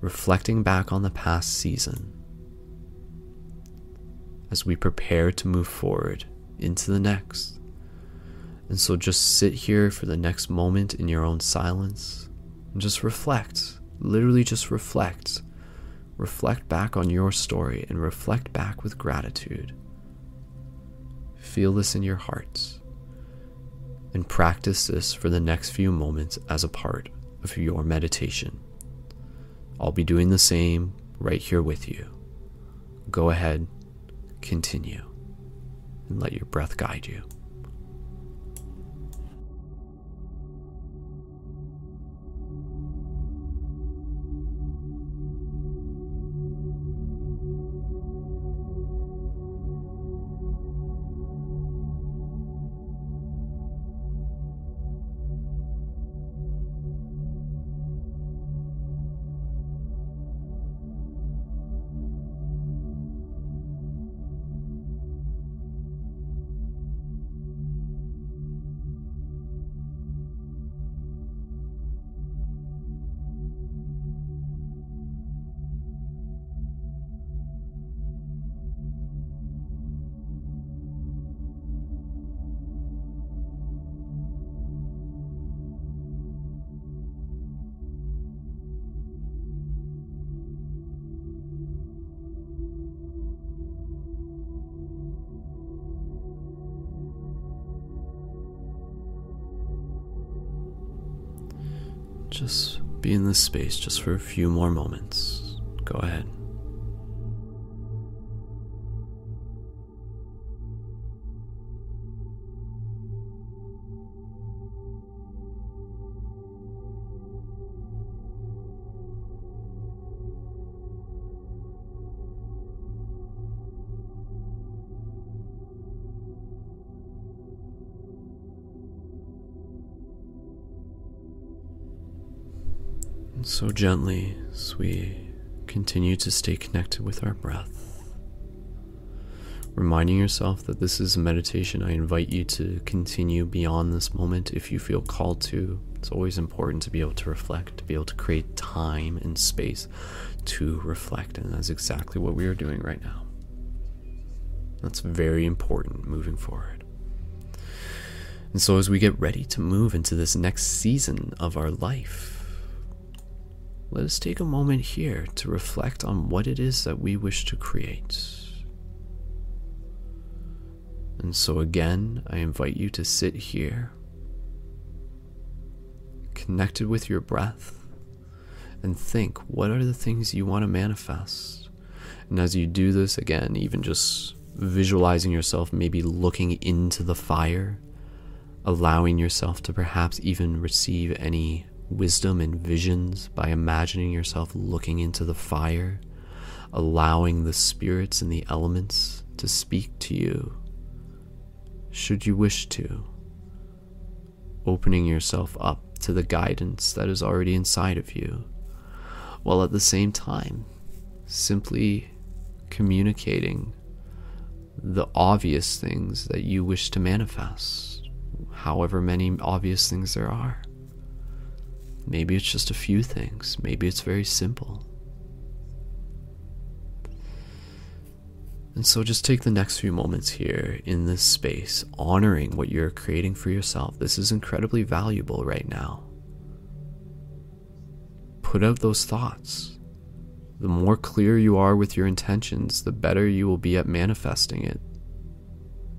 reflecting back on the past season as we prepare to move forward into the next. And so just sit here for the next moment in your own silence and just reflect. Literally, just reflect reflect back on your story and reflect back with gratitude. Feel this in your hearts and practice this for the next few moments as a part of your meditation. I'll be doing the same right here with you. Go ahead, continue, and let your breath guide you. Be in this space just for a few more moments. Go ahead. So gently, as we continue to stay connected with our breath, reminding yourself that this is a meditation. I invite you to continue beyond this moment if you feel called to. It's always important to be able to reflect, to be able to create time and space to reflect, and that's exactly what we are doing right now. That's very important moving forward. And so, as we get ready to move into this next season of our life, let us take a moment here to reflect on what it is that we wish to create. And so, again, I invite you to sit here, connected with your breath, and think what are the things you want to manifest? And as you do this, again, even just visualizing yourself maybe looking into the fire, allowing yourself to perhaps even receive any wisdom and visions by imagining yourself looking into the fire, allowing the spirits and the elements to speak to you, should you wish to, opening yourself up to the guidance that is already inside of you, while at the same time simply communicating the obvious things that you wish to manifest, however many obvious things there are. Maybe it's just a few things. Maybe it's very simple. And so just take the next few moments here in this space, honoring what you're creating for yourself. This is incredibly valuable right now. Put out those thoughts. The more clear you are with your intentions, the better you will be at manifesting it.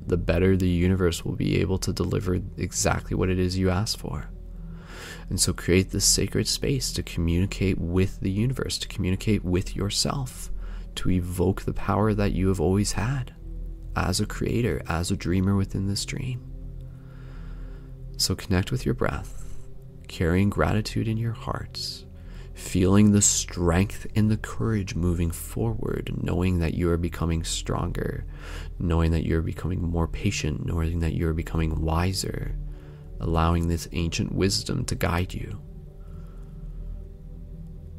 The better the universe will be able to deliver exactly what it is you ask for. And so create this sacred space to communicate with the universe, to communicate with yourself, to evoke the power that you have always had as a creator, as a dreamer within this dream. So connect with your breath, carrying gratitude in your hearts, feeling the strength and the courage moving forward, knowing that you are becoming stronger, knowing that you're becoming more patient, knowing that you're becoming wiser allowing this ancient wisdom to guide you.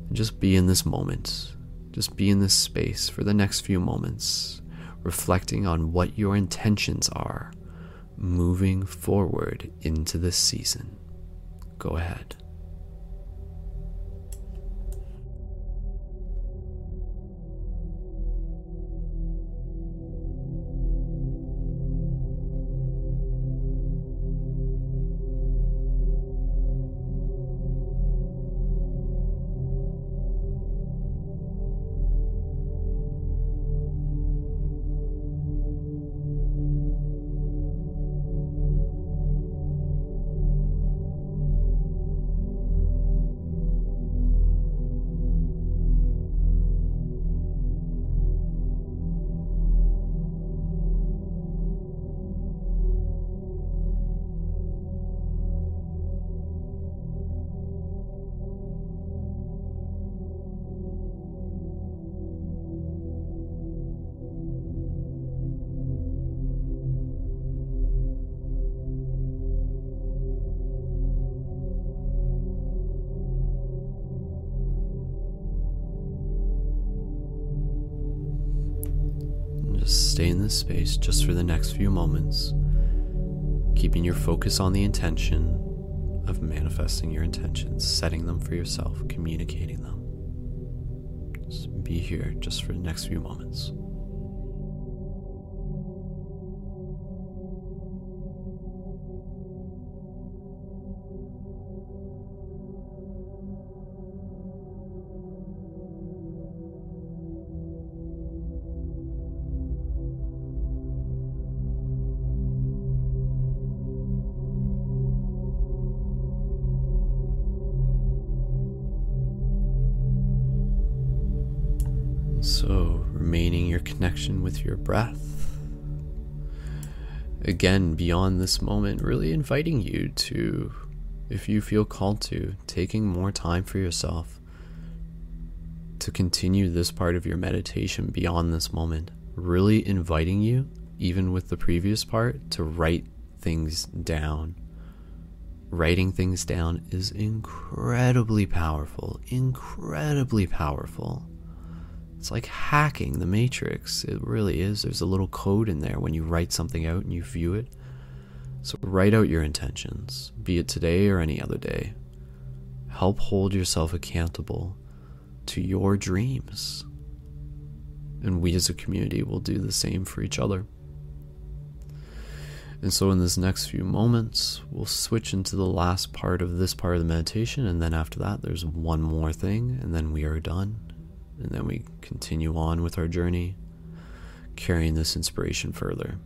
And just be in this moment. Just be in this space for the next few moments, reflecting on what your intentions are moving forward into this season. Go ahead. Stay in this space just for the next few moments, keeping your focus on the intention of manifesting your intentions, setting them for yourself, communicating them. Just be here just for the next few moments. Your breath. Again, beyond this moment, really inviting you to, if you feel called to, taking more time for yourself to continue this part of your meditation beyond this moment. Really inviting you, even with the previous part, to write things down writing things down is incredibly powerful. Incredibly powerful. It's like hacking the matrix. It really is. There's a little code in there when you write something out and you view it. So write out your intentions, be it today or any other day. Help hold yourself accountable to your dreams. And we as a community will do the same for each other. And so, in this next few moments, we'll switch into the last part of this part of the meditation. And then after that, there's one more thing, and then we are done. And then we continue on with our journey, carrying this inspiration further.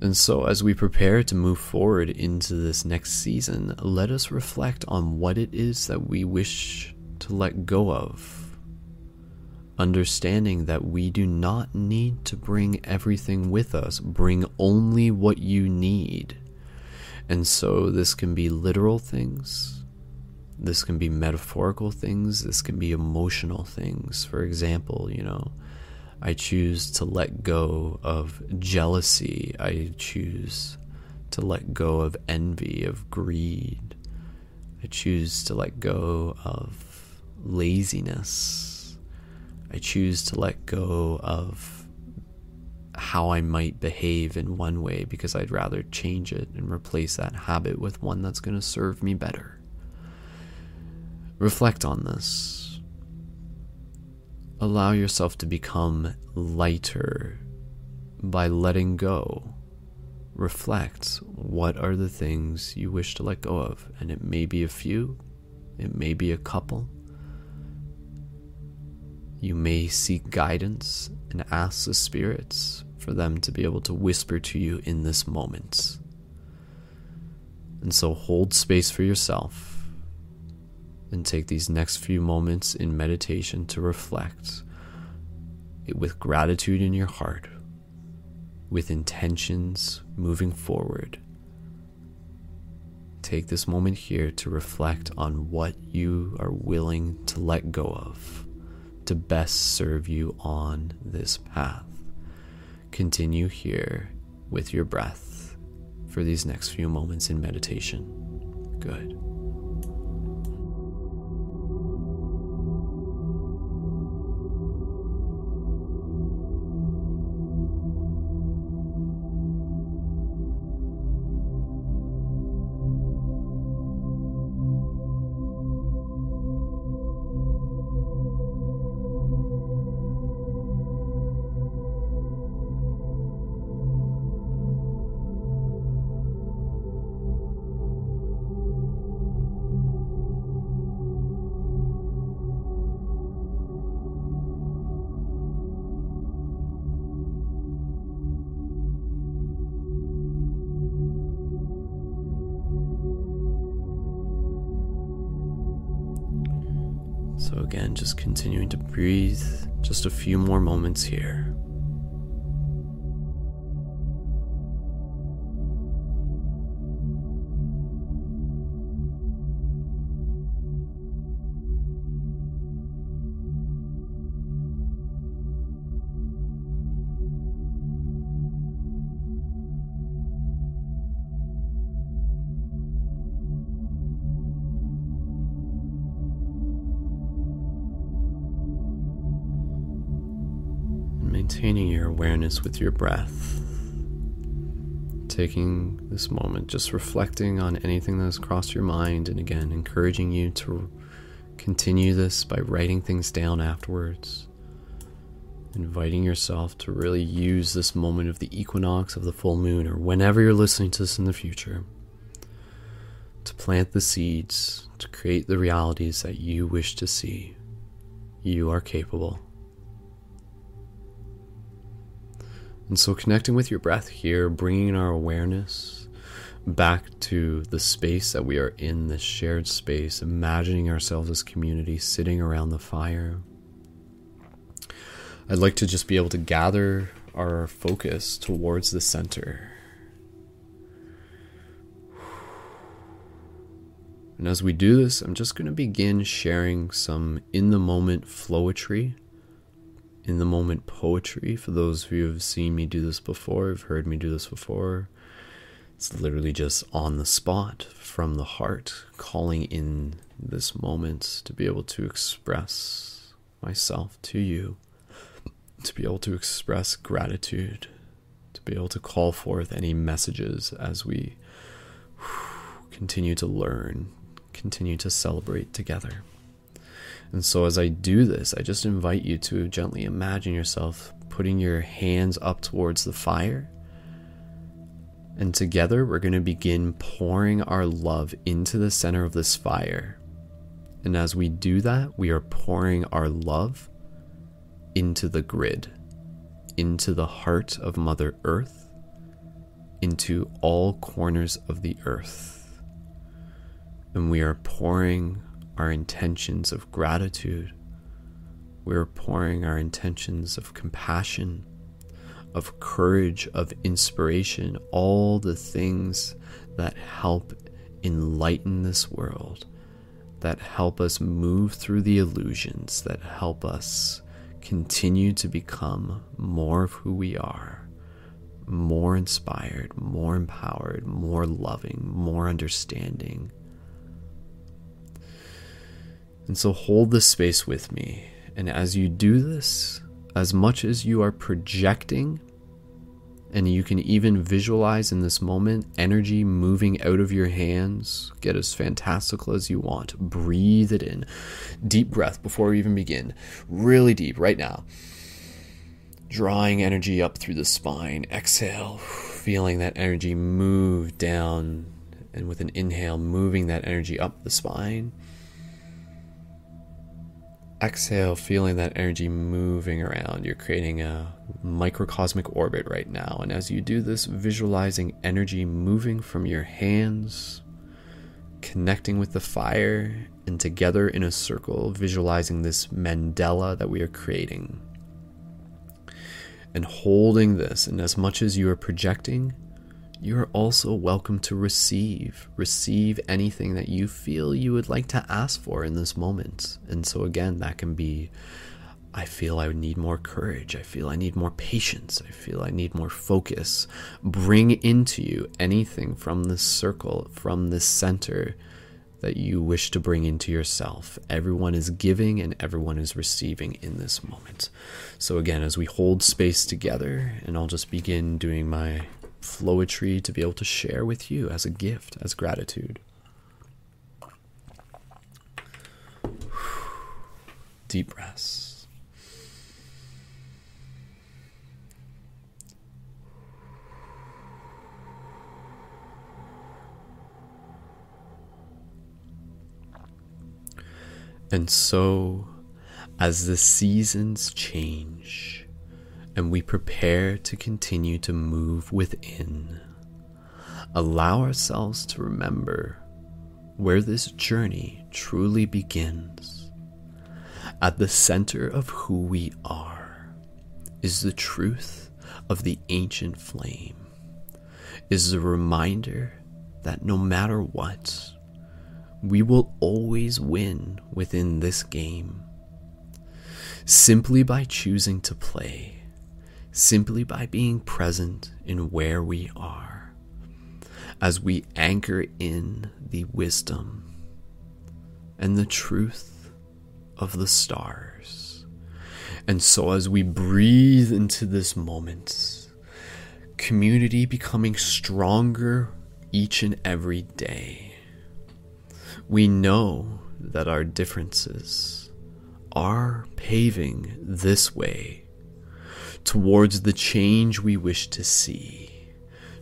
And so, as we prepare to move forward into this next season, let us reflect on what it is that we wish to let go of understanding that we do not need to bring everything with us, bring only what you need. And so this can be literal things, this can be metaphorical things, this can be emotional things. For example, you know, I choose to let go of jealousy, I choose to let go of envy, of greed. I choose to let go of laziness I choose to let go of how I might behave in one way because I'd rather change it and replace that habit with one that's going to serve me better. Reflect on this. Allow yourself to become lighter by letting go. Reflect what are the things you wish to let go of, and it may be a few, it may be a couple you may seek guidance and ask the spirits for them to be able to whisper to you in this moment. And so hold space for yourself and take these next few moments in meditation to reflect with gratitude in your heart, with intentions moving forward. Take this moment here to reflect on what you are willing to let go of to best serve you on this path. Continue here with your breath for these next few moments in meditation. Good. Just continuing to breathe just a few more moments here. Maintaining your awareness with your breath. Taking this moment, just reflecting on anything that has crossed your mind, and again, encouraging you to continue this by writing things down afterwards. Inviting yourself to really use this moment of the equinox of the full moon, or whenever you're listening to this in the future, to plant the seeds, to create the realities that you wish to see. You are capable. And so, connecting with your breath here, bringing our awareness back to the space that we are in, this shared space, imagining ourselves as community sitting around the fire. I'd like to just be able to gather our focus towards the center. And as we do this, I'm just going to begin sharing some in the moment flowetry in the moment poetry. For those of you who have seen me do this before, have heard me do this before, It's literally just on the spot from the heart, calling in this moment to be able to express myself to you, to be able to express gratitude, to be able to call forth any messages as we [SIGHS] continue to learn, continue to celebrate together. And so, as I do this, I just invite you to gently imagine yourself putting your hands up towards the fire. And together, we're going to begin pouring our love into the center of this fire. And as we do that, we are pouring our love into the grid, into the heart of Mother Earth, into all corners of the earth. And we are pouring our intentions of gratitude. We're pouring our intentions of compassion, of courage, of inspiration, all the things that help enlighten this world, that help us move through the illusions, that help us continue to become more of who we are, more inspired, more empowered, more loving, more understanding and so hold this space with me. And as you do this, as much as you are projecting, and you can even visualize in this moment energy moving out of your hands, get as fantastical as you want. Breathe it in. Deep breath before we even begin. Really deep right now. Drawing energy up through the spine. Exhale, feeling that energy move down. And with an inhale, moving that energy up the spine exhale, feeling that energy moving around. You're creating a microcosmic orbit right now. And as you do this, visualizing energy moving from your hands, connecting with the fire, and together in a circle, visualizing this mandala that we are creating. And holding this, and as much as you are projecting, you are also welcome to receive. Receive anything that you feel you would like to ask for in this moment. And so, again, that can be I feel I need more courage. I feel I need more patience. I feel I need more focus. Bring into you anything from this circle, from this center that you wish to bring into yourself. Everyone is giving and everyone is receiving in this moment. So, again, as we hold space together, and I'll just begin doing my flowetry to be able to share with you as a gift, as gratitude. [SIGHS] Deep breaths. And so, as the seasons change, and we prepare to continue to move within. Allow ourselves to remember where this journey truly begins. At the center of who we are is the truth of the ancient flame, is the reminder that no matter what, we will always win within this game. Simply by choosing to play simply by being present in where we are, as we anchor in the wisdom and the truth of the stars. And so, as we breathe into this moment, community becoming stronger each and every day, we know that our differences are paving this way towards the change we wish to see,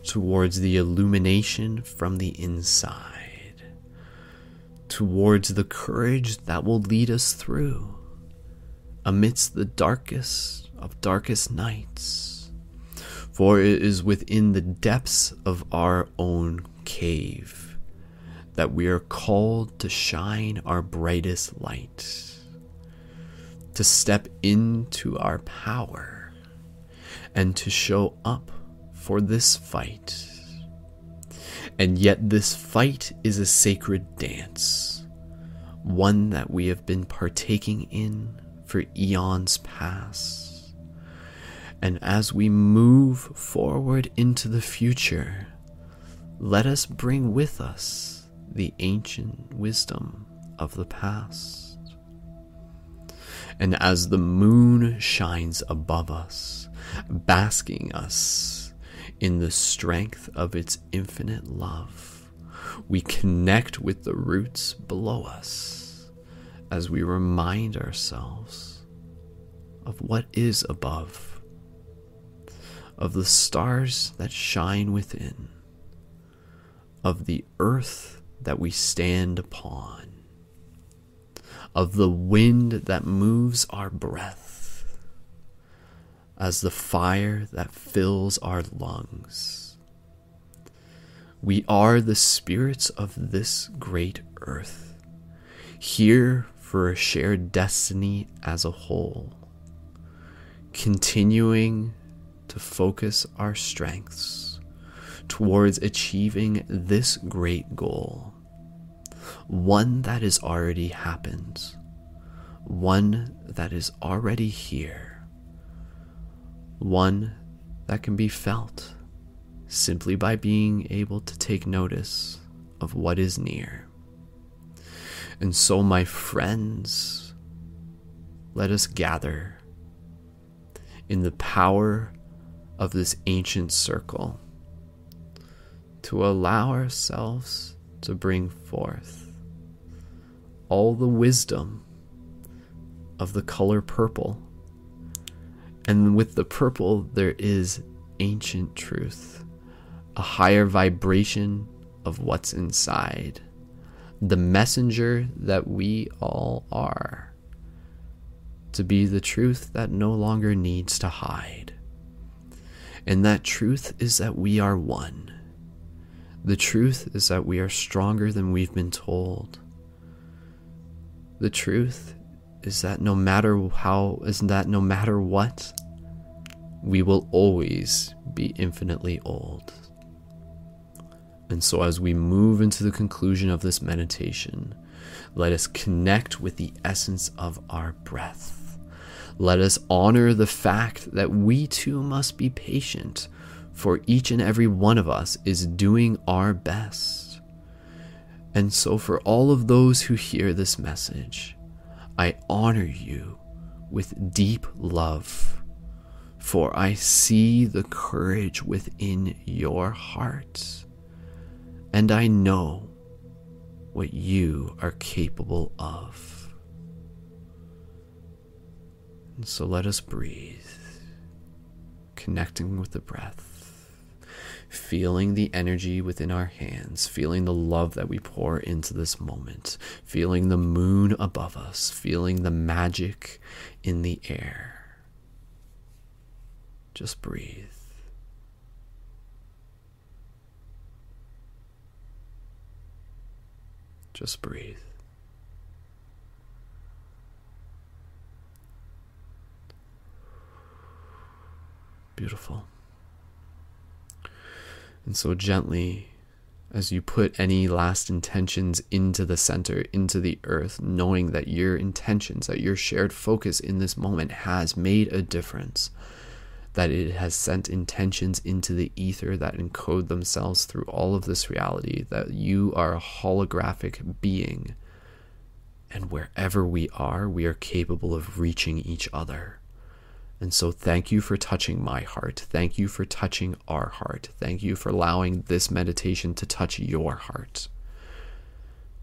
towards the illumination from the inside, towards the courage that will lead us through amidst the darkest of darkest nights. For it is within the depths of our own cave that we are called to shine our brightest light, to step into our power and to show up for this fight. And yet, this fight is a sacred dance, one that we have been partaking in for eons past. And as we move forward into the future, let us bring with us the ancient wisdom of the past. And as the moon shines above us, basking us in the strength of its infinite love, we connect with the roots below us as we remind ourselves of what is above, of the stars that shine within of the earth that we stand upon, of the wind that moves our breath, as the fire that fills our lungs. We are the spirits of this great earth, here for a shared destiny as a whole, continuing to focus our strengths towards achieving this great goal. One that has already happened, one that is already here, one that can be felt simply by being able to take notice of what is near. And so, my friends, let us gather in the power of this ancient circle to allow ourselves to bring forth all the wisdom of the color purple. And with the purple, there is ancient truth, a higher vibration of what's inside, the messenger that we all are, to be the truth that no longer needs to hide. And that truth is that we are one the truth is that we are stronger than we've been told. The truth is that no matter how, is that no matter what, we will always be infinitely old. And so, as we move into the conclusion of this meditation, let us connect with the essence of our breath. Let us honor the fact that we too must be patient for each and every one of us is doing our best. And so, for all of those who hear this message, I honor you with deep love, for I see the courage within your heart, and I know what you are capable of. And so, let us breathe, connecting with the breath feeling the energy within our hands, feeling the love that we pour into this moment, feeling the moon above us, feeling the magic in the air. Just breathe. Just breathe. Beautiful. And so, gently, as you put any last intentions into the center, into the earth, knowing that your intentions, that your shared focus in this moment has made a difference, that it has sent intentions into the ether that encode themselves through all of this reality, that you are a holographic being. And wherever we are, we are capable of reaching each other. And so, thank you for touching my heart. Thank you for touching our heart. Thank you for allowing this meditation to touch your heart.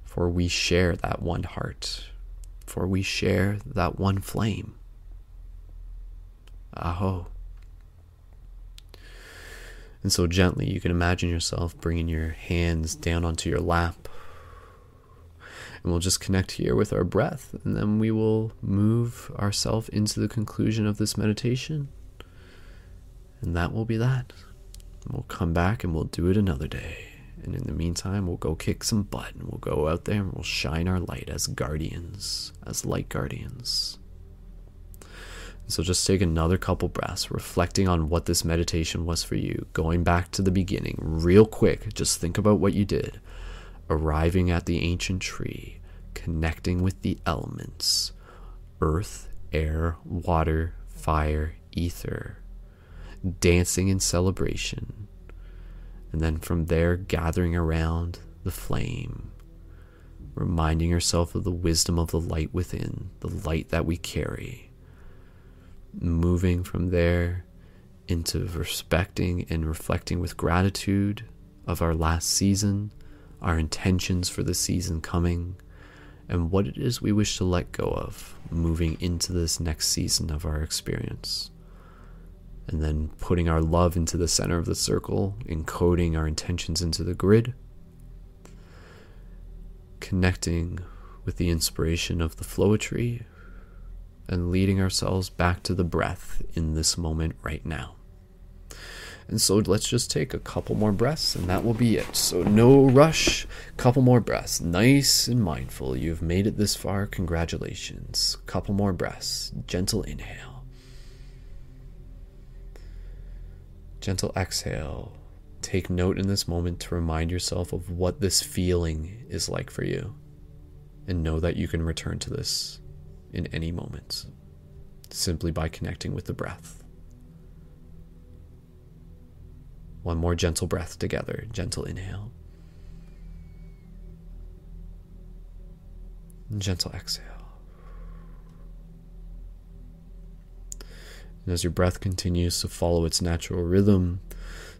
For we share that one heart. For we share that one flame. Aho. And so, gently, you can imagine yourself bringing your hands down onto your lap and we'll just connect here with our breath, and then we will move ourselves into the conclusion of this meditation. And that will be that. we'll come back and we'll do it another day. And in the meantime, we'll go kick some butt and we'll go out there and we'll shine our light as guardians, as light guardians. So just take another couple breaths, reflecting on what this meditation was for you, going back to the beginning, real quick. Just think about what you did arriving at the ancient tree, connecting with the elements earth, air, water, fire, ether, dancing in celebration, And then from there, gathering around the flame, reminding yourself of the wisdom of the light within, the light that we carry. Moving from there into respecting and reflecting with gratitude of our last season, our intentions for the season coming, and what it is we wish to let go of moving into this next season of our experience. And then putting our love into the center of the circle, encoding our intentions into the grid, connecting with the inspiration of the flowetry, and leading ourselves back to the breath in this moment right now. And so let's just take a couple more breaths and that will be it. So no rush, couple more breaths. Nice and mindful. You've made it this far. Congratulations. Couple more breaths. Gentle inhale. Gentle exhale. Take note in this moment to remind yourself of what this feeling is like for you. And know that you can return to this in any moment simply by connecting with the breath. One more gentle breath together. Gentle inhale. Gentle exhale. And as your breath continues to follow its natural rhythm,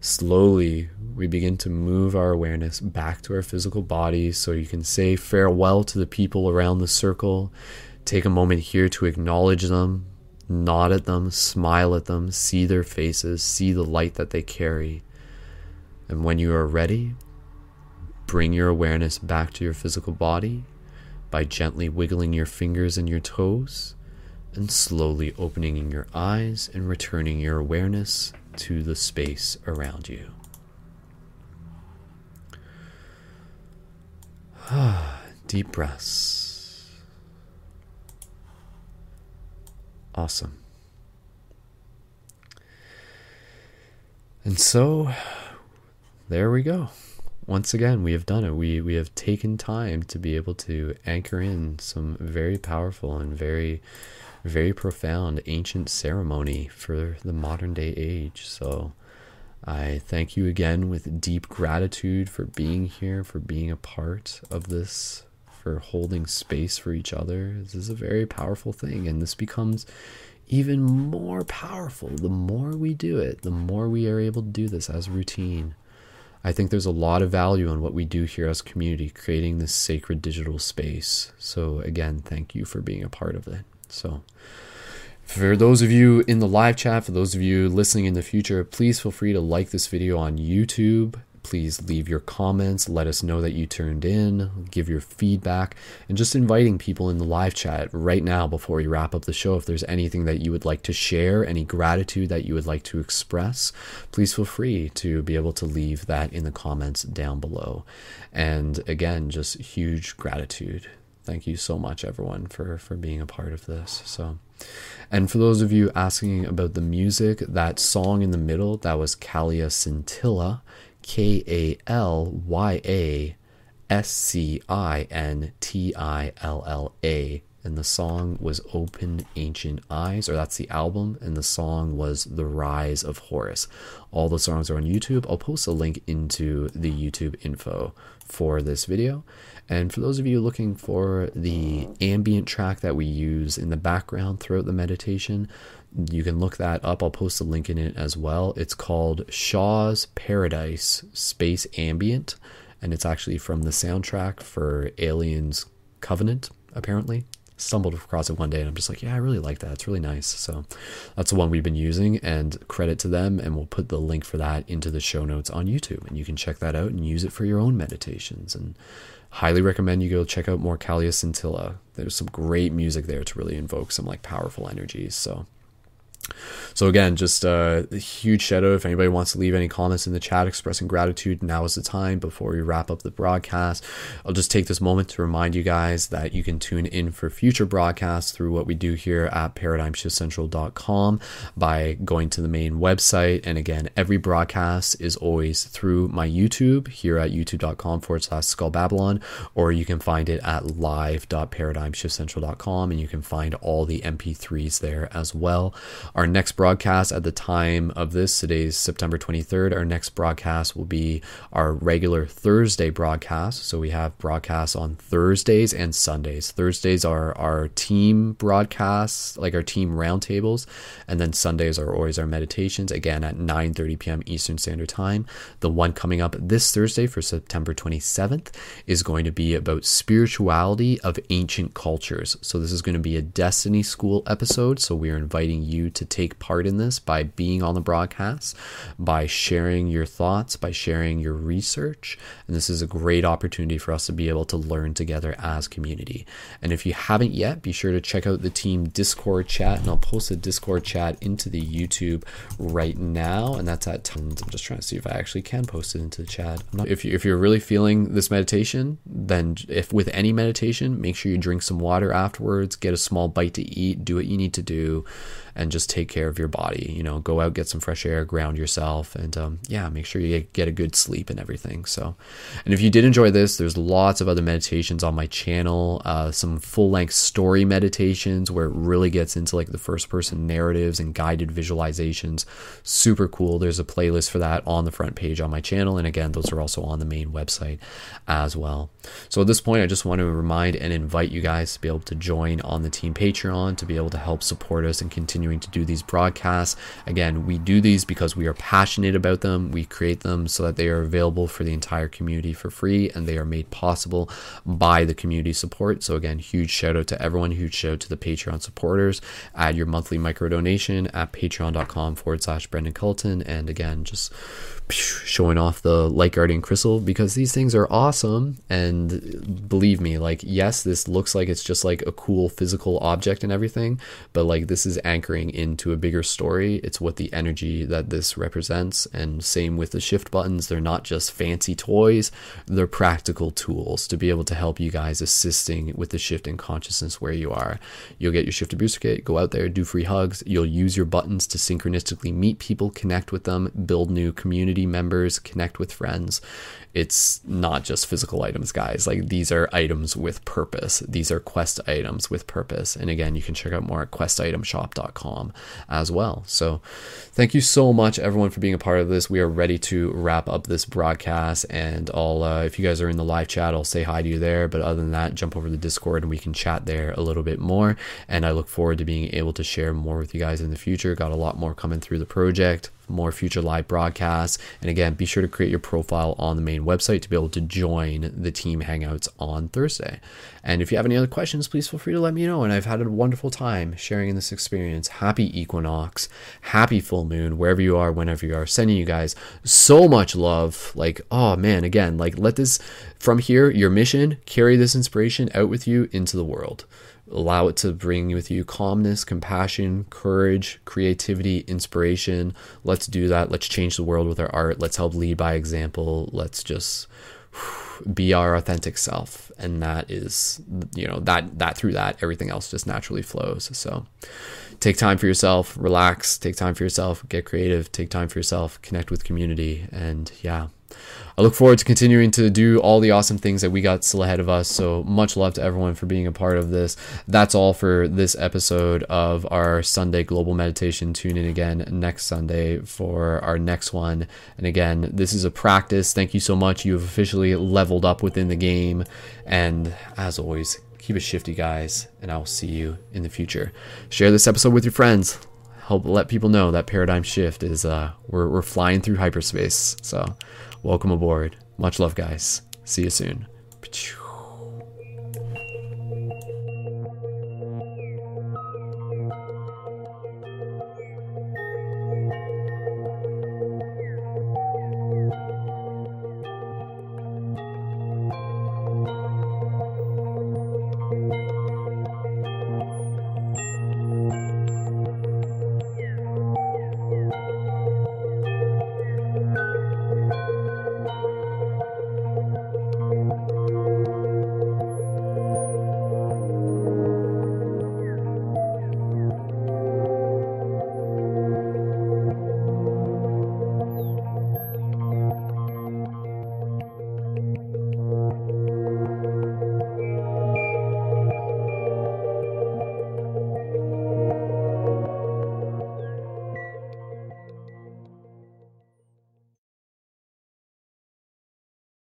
slowly we begin to move our awareness back to our physical body so you can say farewell to the people around the circle. Take a moment here to acknowledge them, nod at them, smile at them, see their faces, see the light that they carry. And when you are ready, bring your awareness back to your physical body by gently wiggling your fingers and your toes and slowly opening your eyes and returning your awareness to the space around you. Ah, [SIGHS] deep breaths. Awesome. And so there we go. Once again, we have done it. We we have taken time to be able to anchor in some very powerful and very very profound ancient ceremony for the modern day age. So I thank you again with deep gratitude for being here, for being a part of this, for holding space for each other. This is a very powerful thing, and this becomes even more powerful the more we do it, the more we are able to do this as routine. I think there's a lot of value in what we do here as community, creating this sacred digital space. So, again, thank you for being a part of it. So, for those of you in the live chat, for those of you listening in the future, please feel free to like this video on YouTube Please leave your comments, let us know that you turned in, give your feedback, and just inviting people in the live chat right now before we wrap up the show. If there's anything that you would like to share, any gratitude that you would like to express, please feel free to be able to leave that in the comments down below. And again, just huge gratitude. Thank you so much, everyone, for, for being a part of this. So, and for those of you asking about the music, that song in the middle, that was Kalya Scintilla. K A L Y A S C I N T I L L A. And the song was Open Ancient Eyes, or that's the album, and the song was The Rise of Horus. All the songs are on YouTube. I'll post a link into the YouTube info for this video. And for those of you looking for the ambient track that we use in the background throughout the meditation, you can look that up. I'll post a link in it as well. It's called Shaw's Paradise Space Ambient, and it's actually from the soundtrack for Aliens Covenant, apparently. Stumbled across it one day and I'm just like, yeah, I really like that. It's really nice. So that's the one we've been using, and credit to them. And we'll put the link for that into the show notes on YouTube, and you can check that out and use it for your own meditations. And highly recommend you go check out more Kalya Scintilla. There's some great music there to really invoke some like powerful energies. So so again, just uh, a huge shout out if anybody wants to leave any comments in the chat expressing gratitude. Now is the time before we wrap up the broadcast. I'll just take this moment to remind you guys that you can tune in for future broadcasts through what we do here at ParadigmShiftCentral.com by going to the main website. And again, every broadcast is always through my YouTube here at youtube.com forward slash skull Babylon, or you can find it at live.paradigmshiftcentral.com and you can find all the MP3s there as well. Our next broadcast at the time of this, today's September 23rd. Our next broadcast will be our regular Thursday broadcast. So we have broadcasts on Thursdays and Sundays. Thursdays are our team broadcasts, like our team roundtables, and then Sundays are always our meditations, again at 9:30 p.m. Eastern Standard Time. The one coming up this Thursday for September 27th is going to be about spirituality of ancient cultures. So this is going to be a Destiny School episode. So we are inviting you to take part in this by being on the broadcast, by sharing your thoughts, by sharing your research. And this is a great opportunity for us to be able to learn together as community. And if you haven't yet, be sure to check out the team Discord chat. And I'll post a Discord chat into the YouTube right now. And that's at tons. I'm just trying to see if I actually can post it into the chat. Not, if, you, if you're really feeling this meditation, then if with any meditation, make sure you drink some water afterwards, get a small bite to eat, do what you need to do and just take care of your body. You know, go out, get some fresh air, ground yourself, and um, yeah, make sure you get a good sleep and everything. So, and if you did enjoy this, there's lots of other meditations on my channel, uh, some full length story meditations where it really gets into like the first person narratives and guided visualizations. Super cool. There's a playlist for that on the front page on my channel. And again, those are also on the main website as well. So at this point, I just want to remind and invite you guys to be able to join on the team Patreon to be able to help support us continue continuing to do these broadcasts. Again, we do these because we are passionate about them. We create them so that they are available for the entire community for free and they are made possible by the community support. So, again, huge shout out to everyone, huge shout out to the Patreon supporters. Add your monthly micro donation at patreon.com forward slash Brendon Culliton. And again, just showing off the light guardian crystal because these things are awesome. And believe me like yes this looks like it's just like a cool physical object and everything but like this is anchoring into a bigger story. It's what the energy that this represents. And same with the shift buttons. They're not just fancy toys. They're practical tools to be able to help you guys assisting with the shift in consciousness where you are. You'll get your shift booster kit go out there do free hugs. You'll use your buttons to synchronistically meet people connect with them build new community community members, connect with friends. It's not just physical items, guys. Like these are items with purpose. These are quest items with purpose. And again, you can check out more at questitemshop.com as well. So thank you so much, everyone, for being a part of this. We are ready to wrap up this broadcast. And I'll, uh, if you guys are in the live chat, I'll say hi to you there. But other than that, jump over to Discord and we can chat there a little bit more. And I look forward to being able to share more with you guys in the future. Got a lot more coming through the project more future live broadcasts. And again, be sure to create your profile on the main website to be able to join the team hangouts on Thursday. And if you have any other questions, please feel free to let me know. And I've had a wonderful time sharing in this experience. Happy equinox, happy full moon, wherever you are, whenever you are, sending you guys so much love. Like, oh man, again, like let this from here, your mission, carry this inspiration out with you into the world. Allow it to bring with you calmness, compassion, courage, creativity, inspiration. Let's do that. Let's change the world with our art. Let's help lead by example. Let's just be our authentic self and that is you know that that through that everything else just naturally flows so take time for yourself relax take time for yourself get creative take time for yourself connect with community and yeah I look forward to continuing to do all the awesome things that we got still ahead of us. So much love to everyone for being a part of this. That's all for this episode of our Sunday Global Meditation. Tune in again next Sunday for our next one. And again, this is a practice. Thank you so much. You have officially leveled up within the game. And as always, keep it shifty, guys. And I will see you in the future. Share this episode with your friends help let people know that paradigm shift is uh we're, we're flying through hyperspace so welcome aboard. Much love guys. See you soon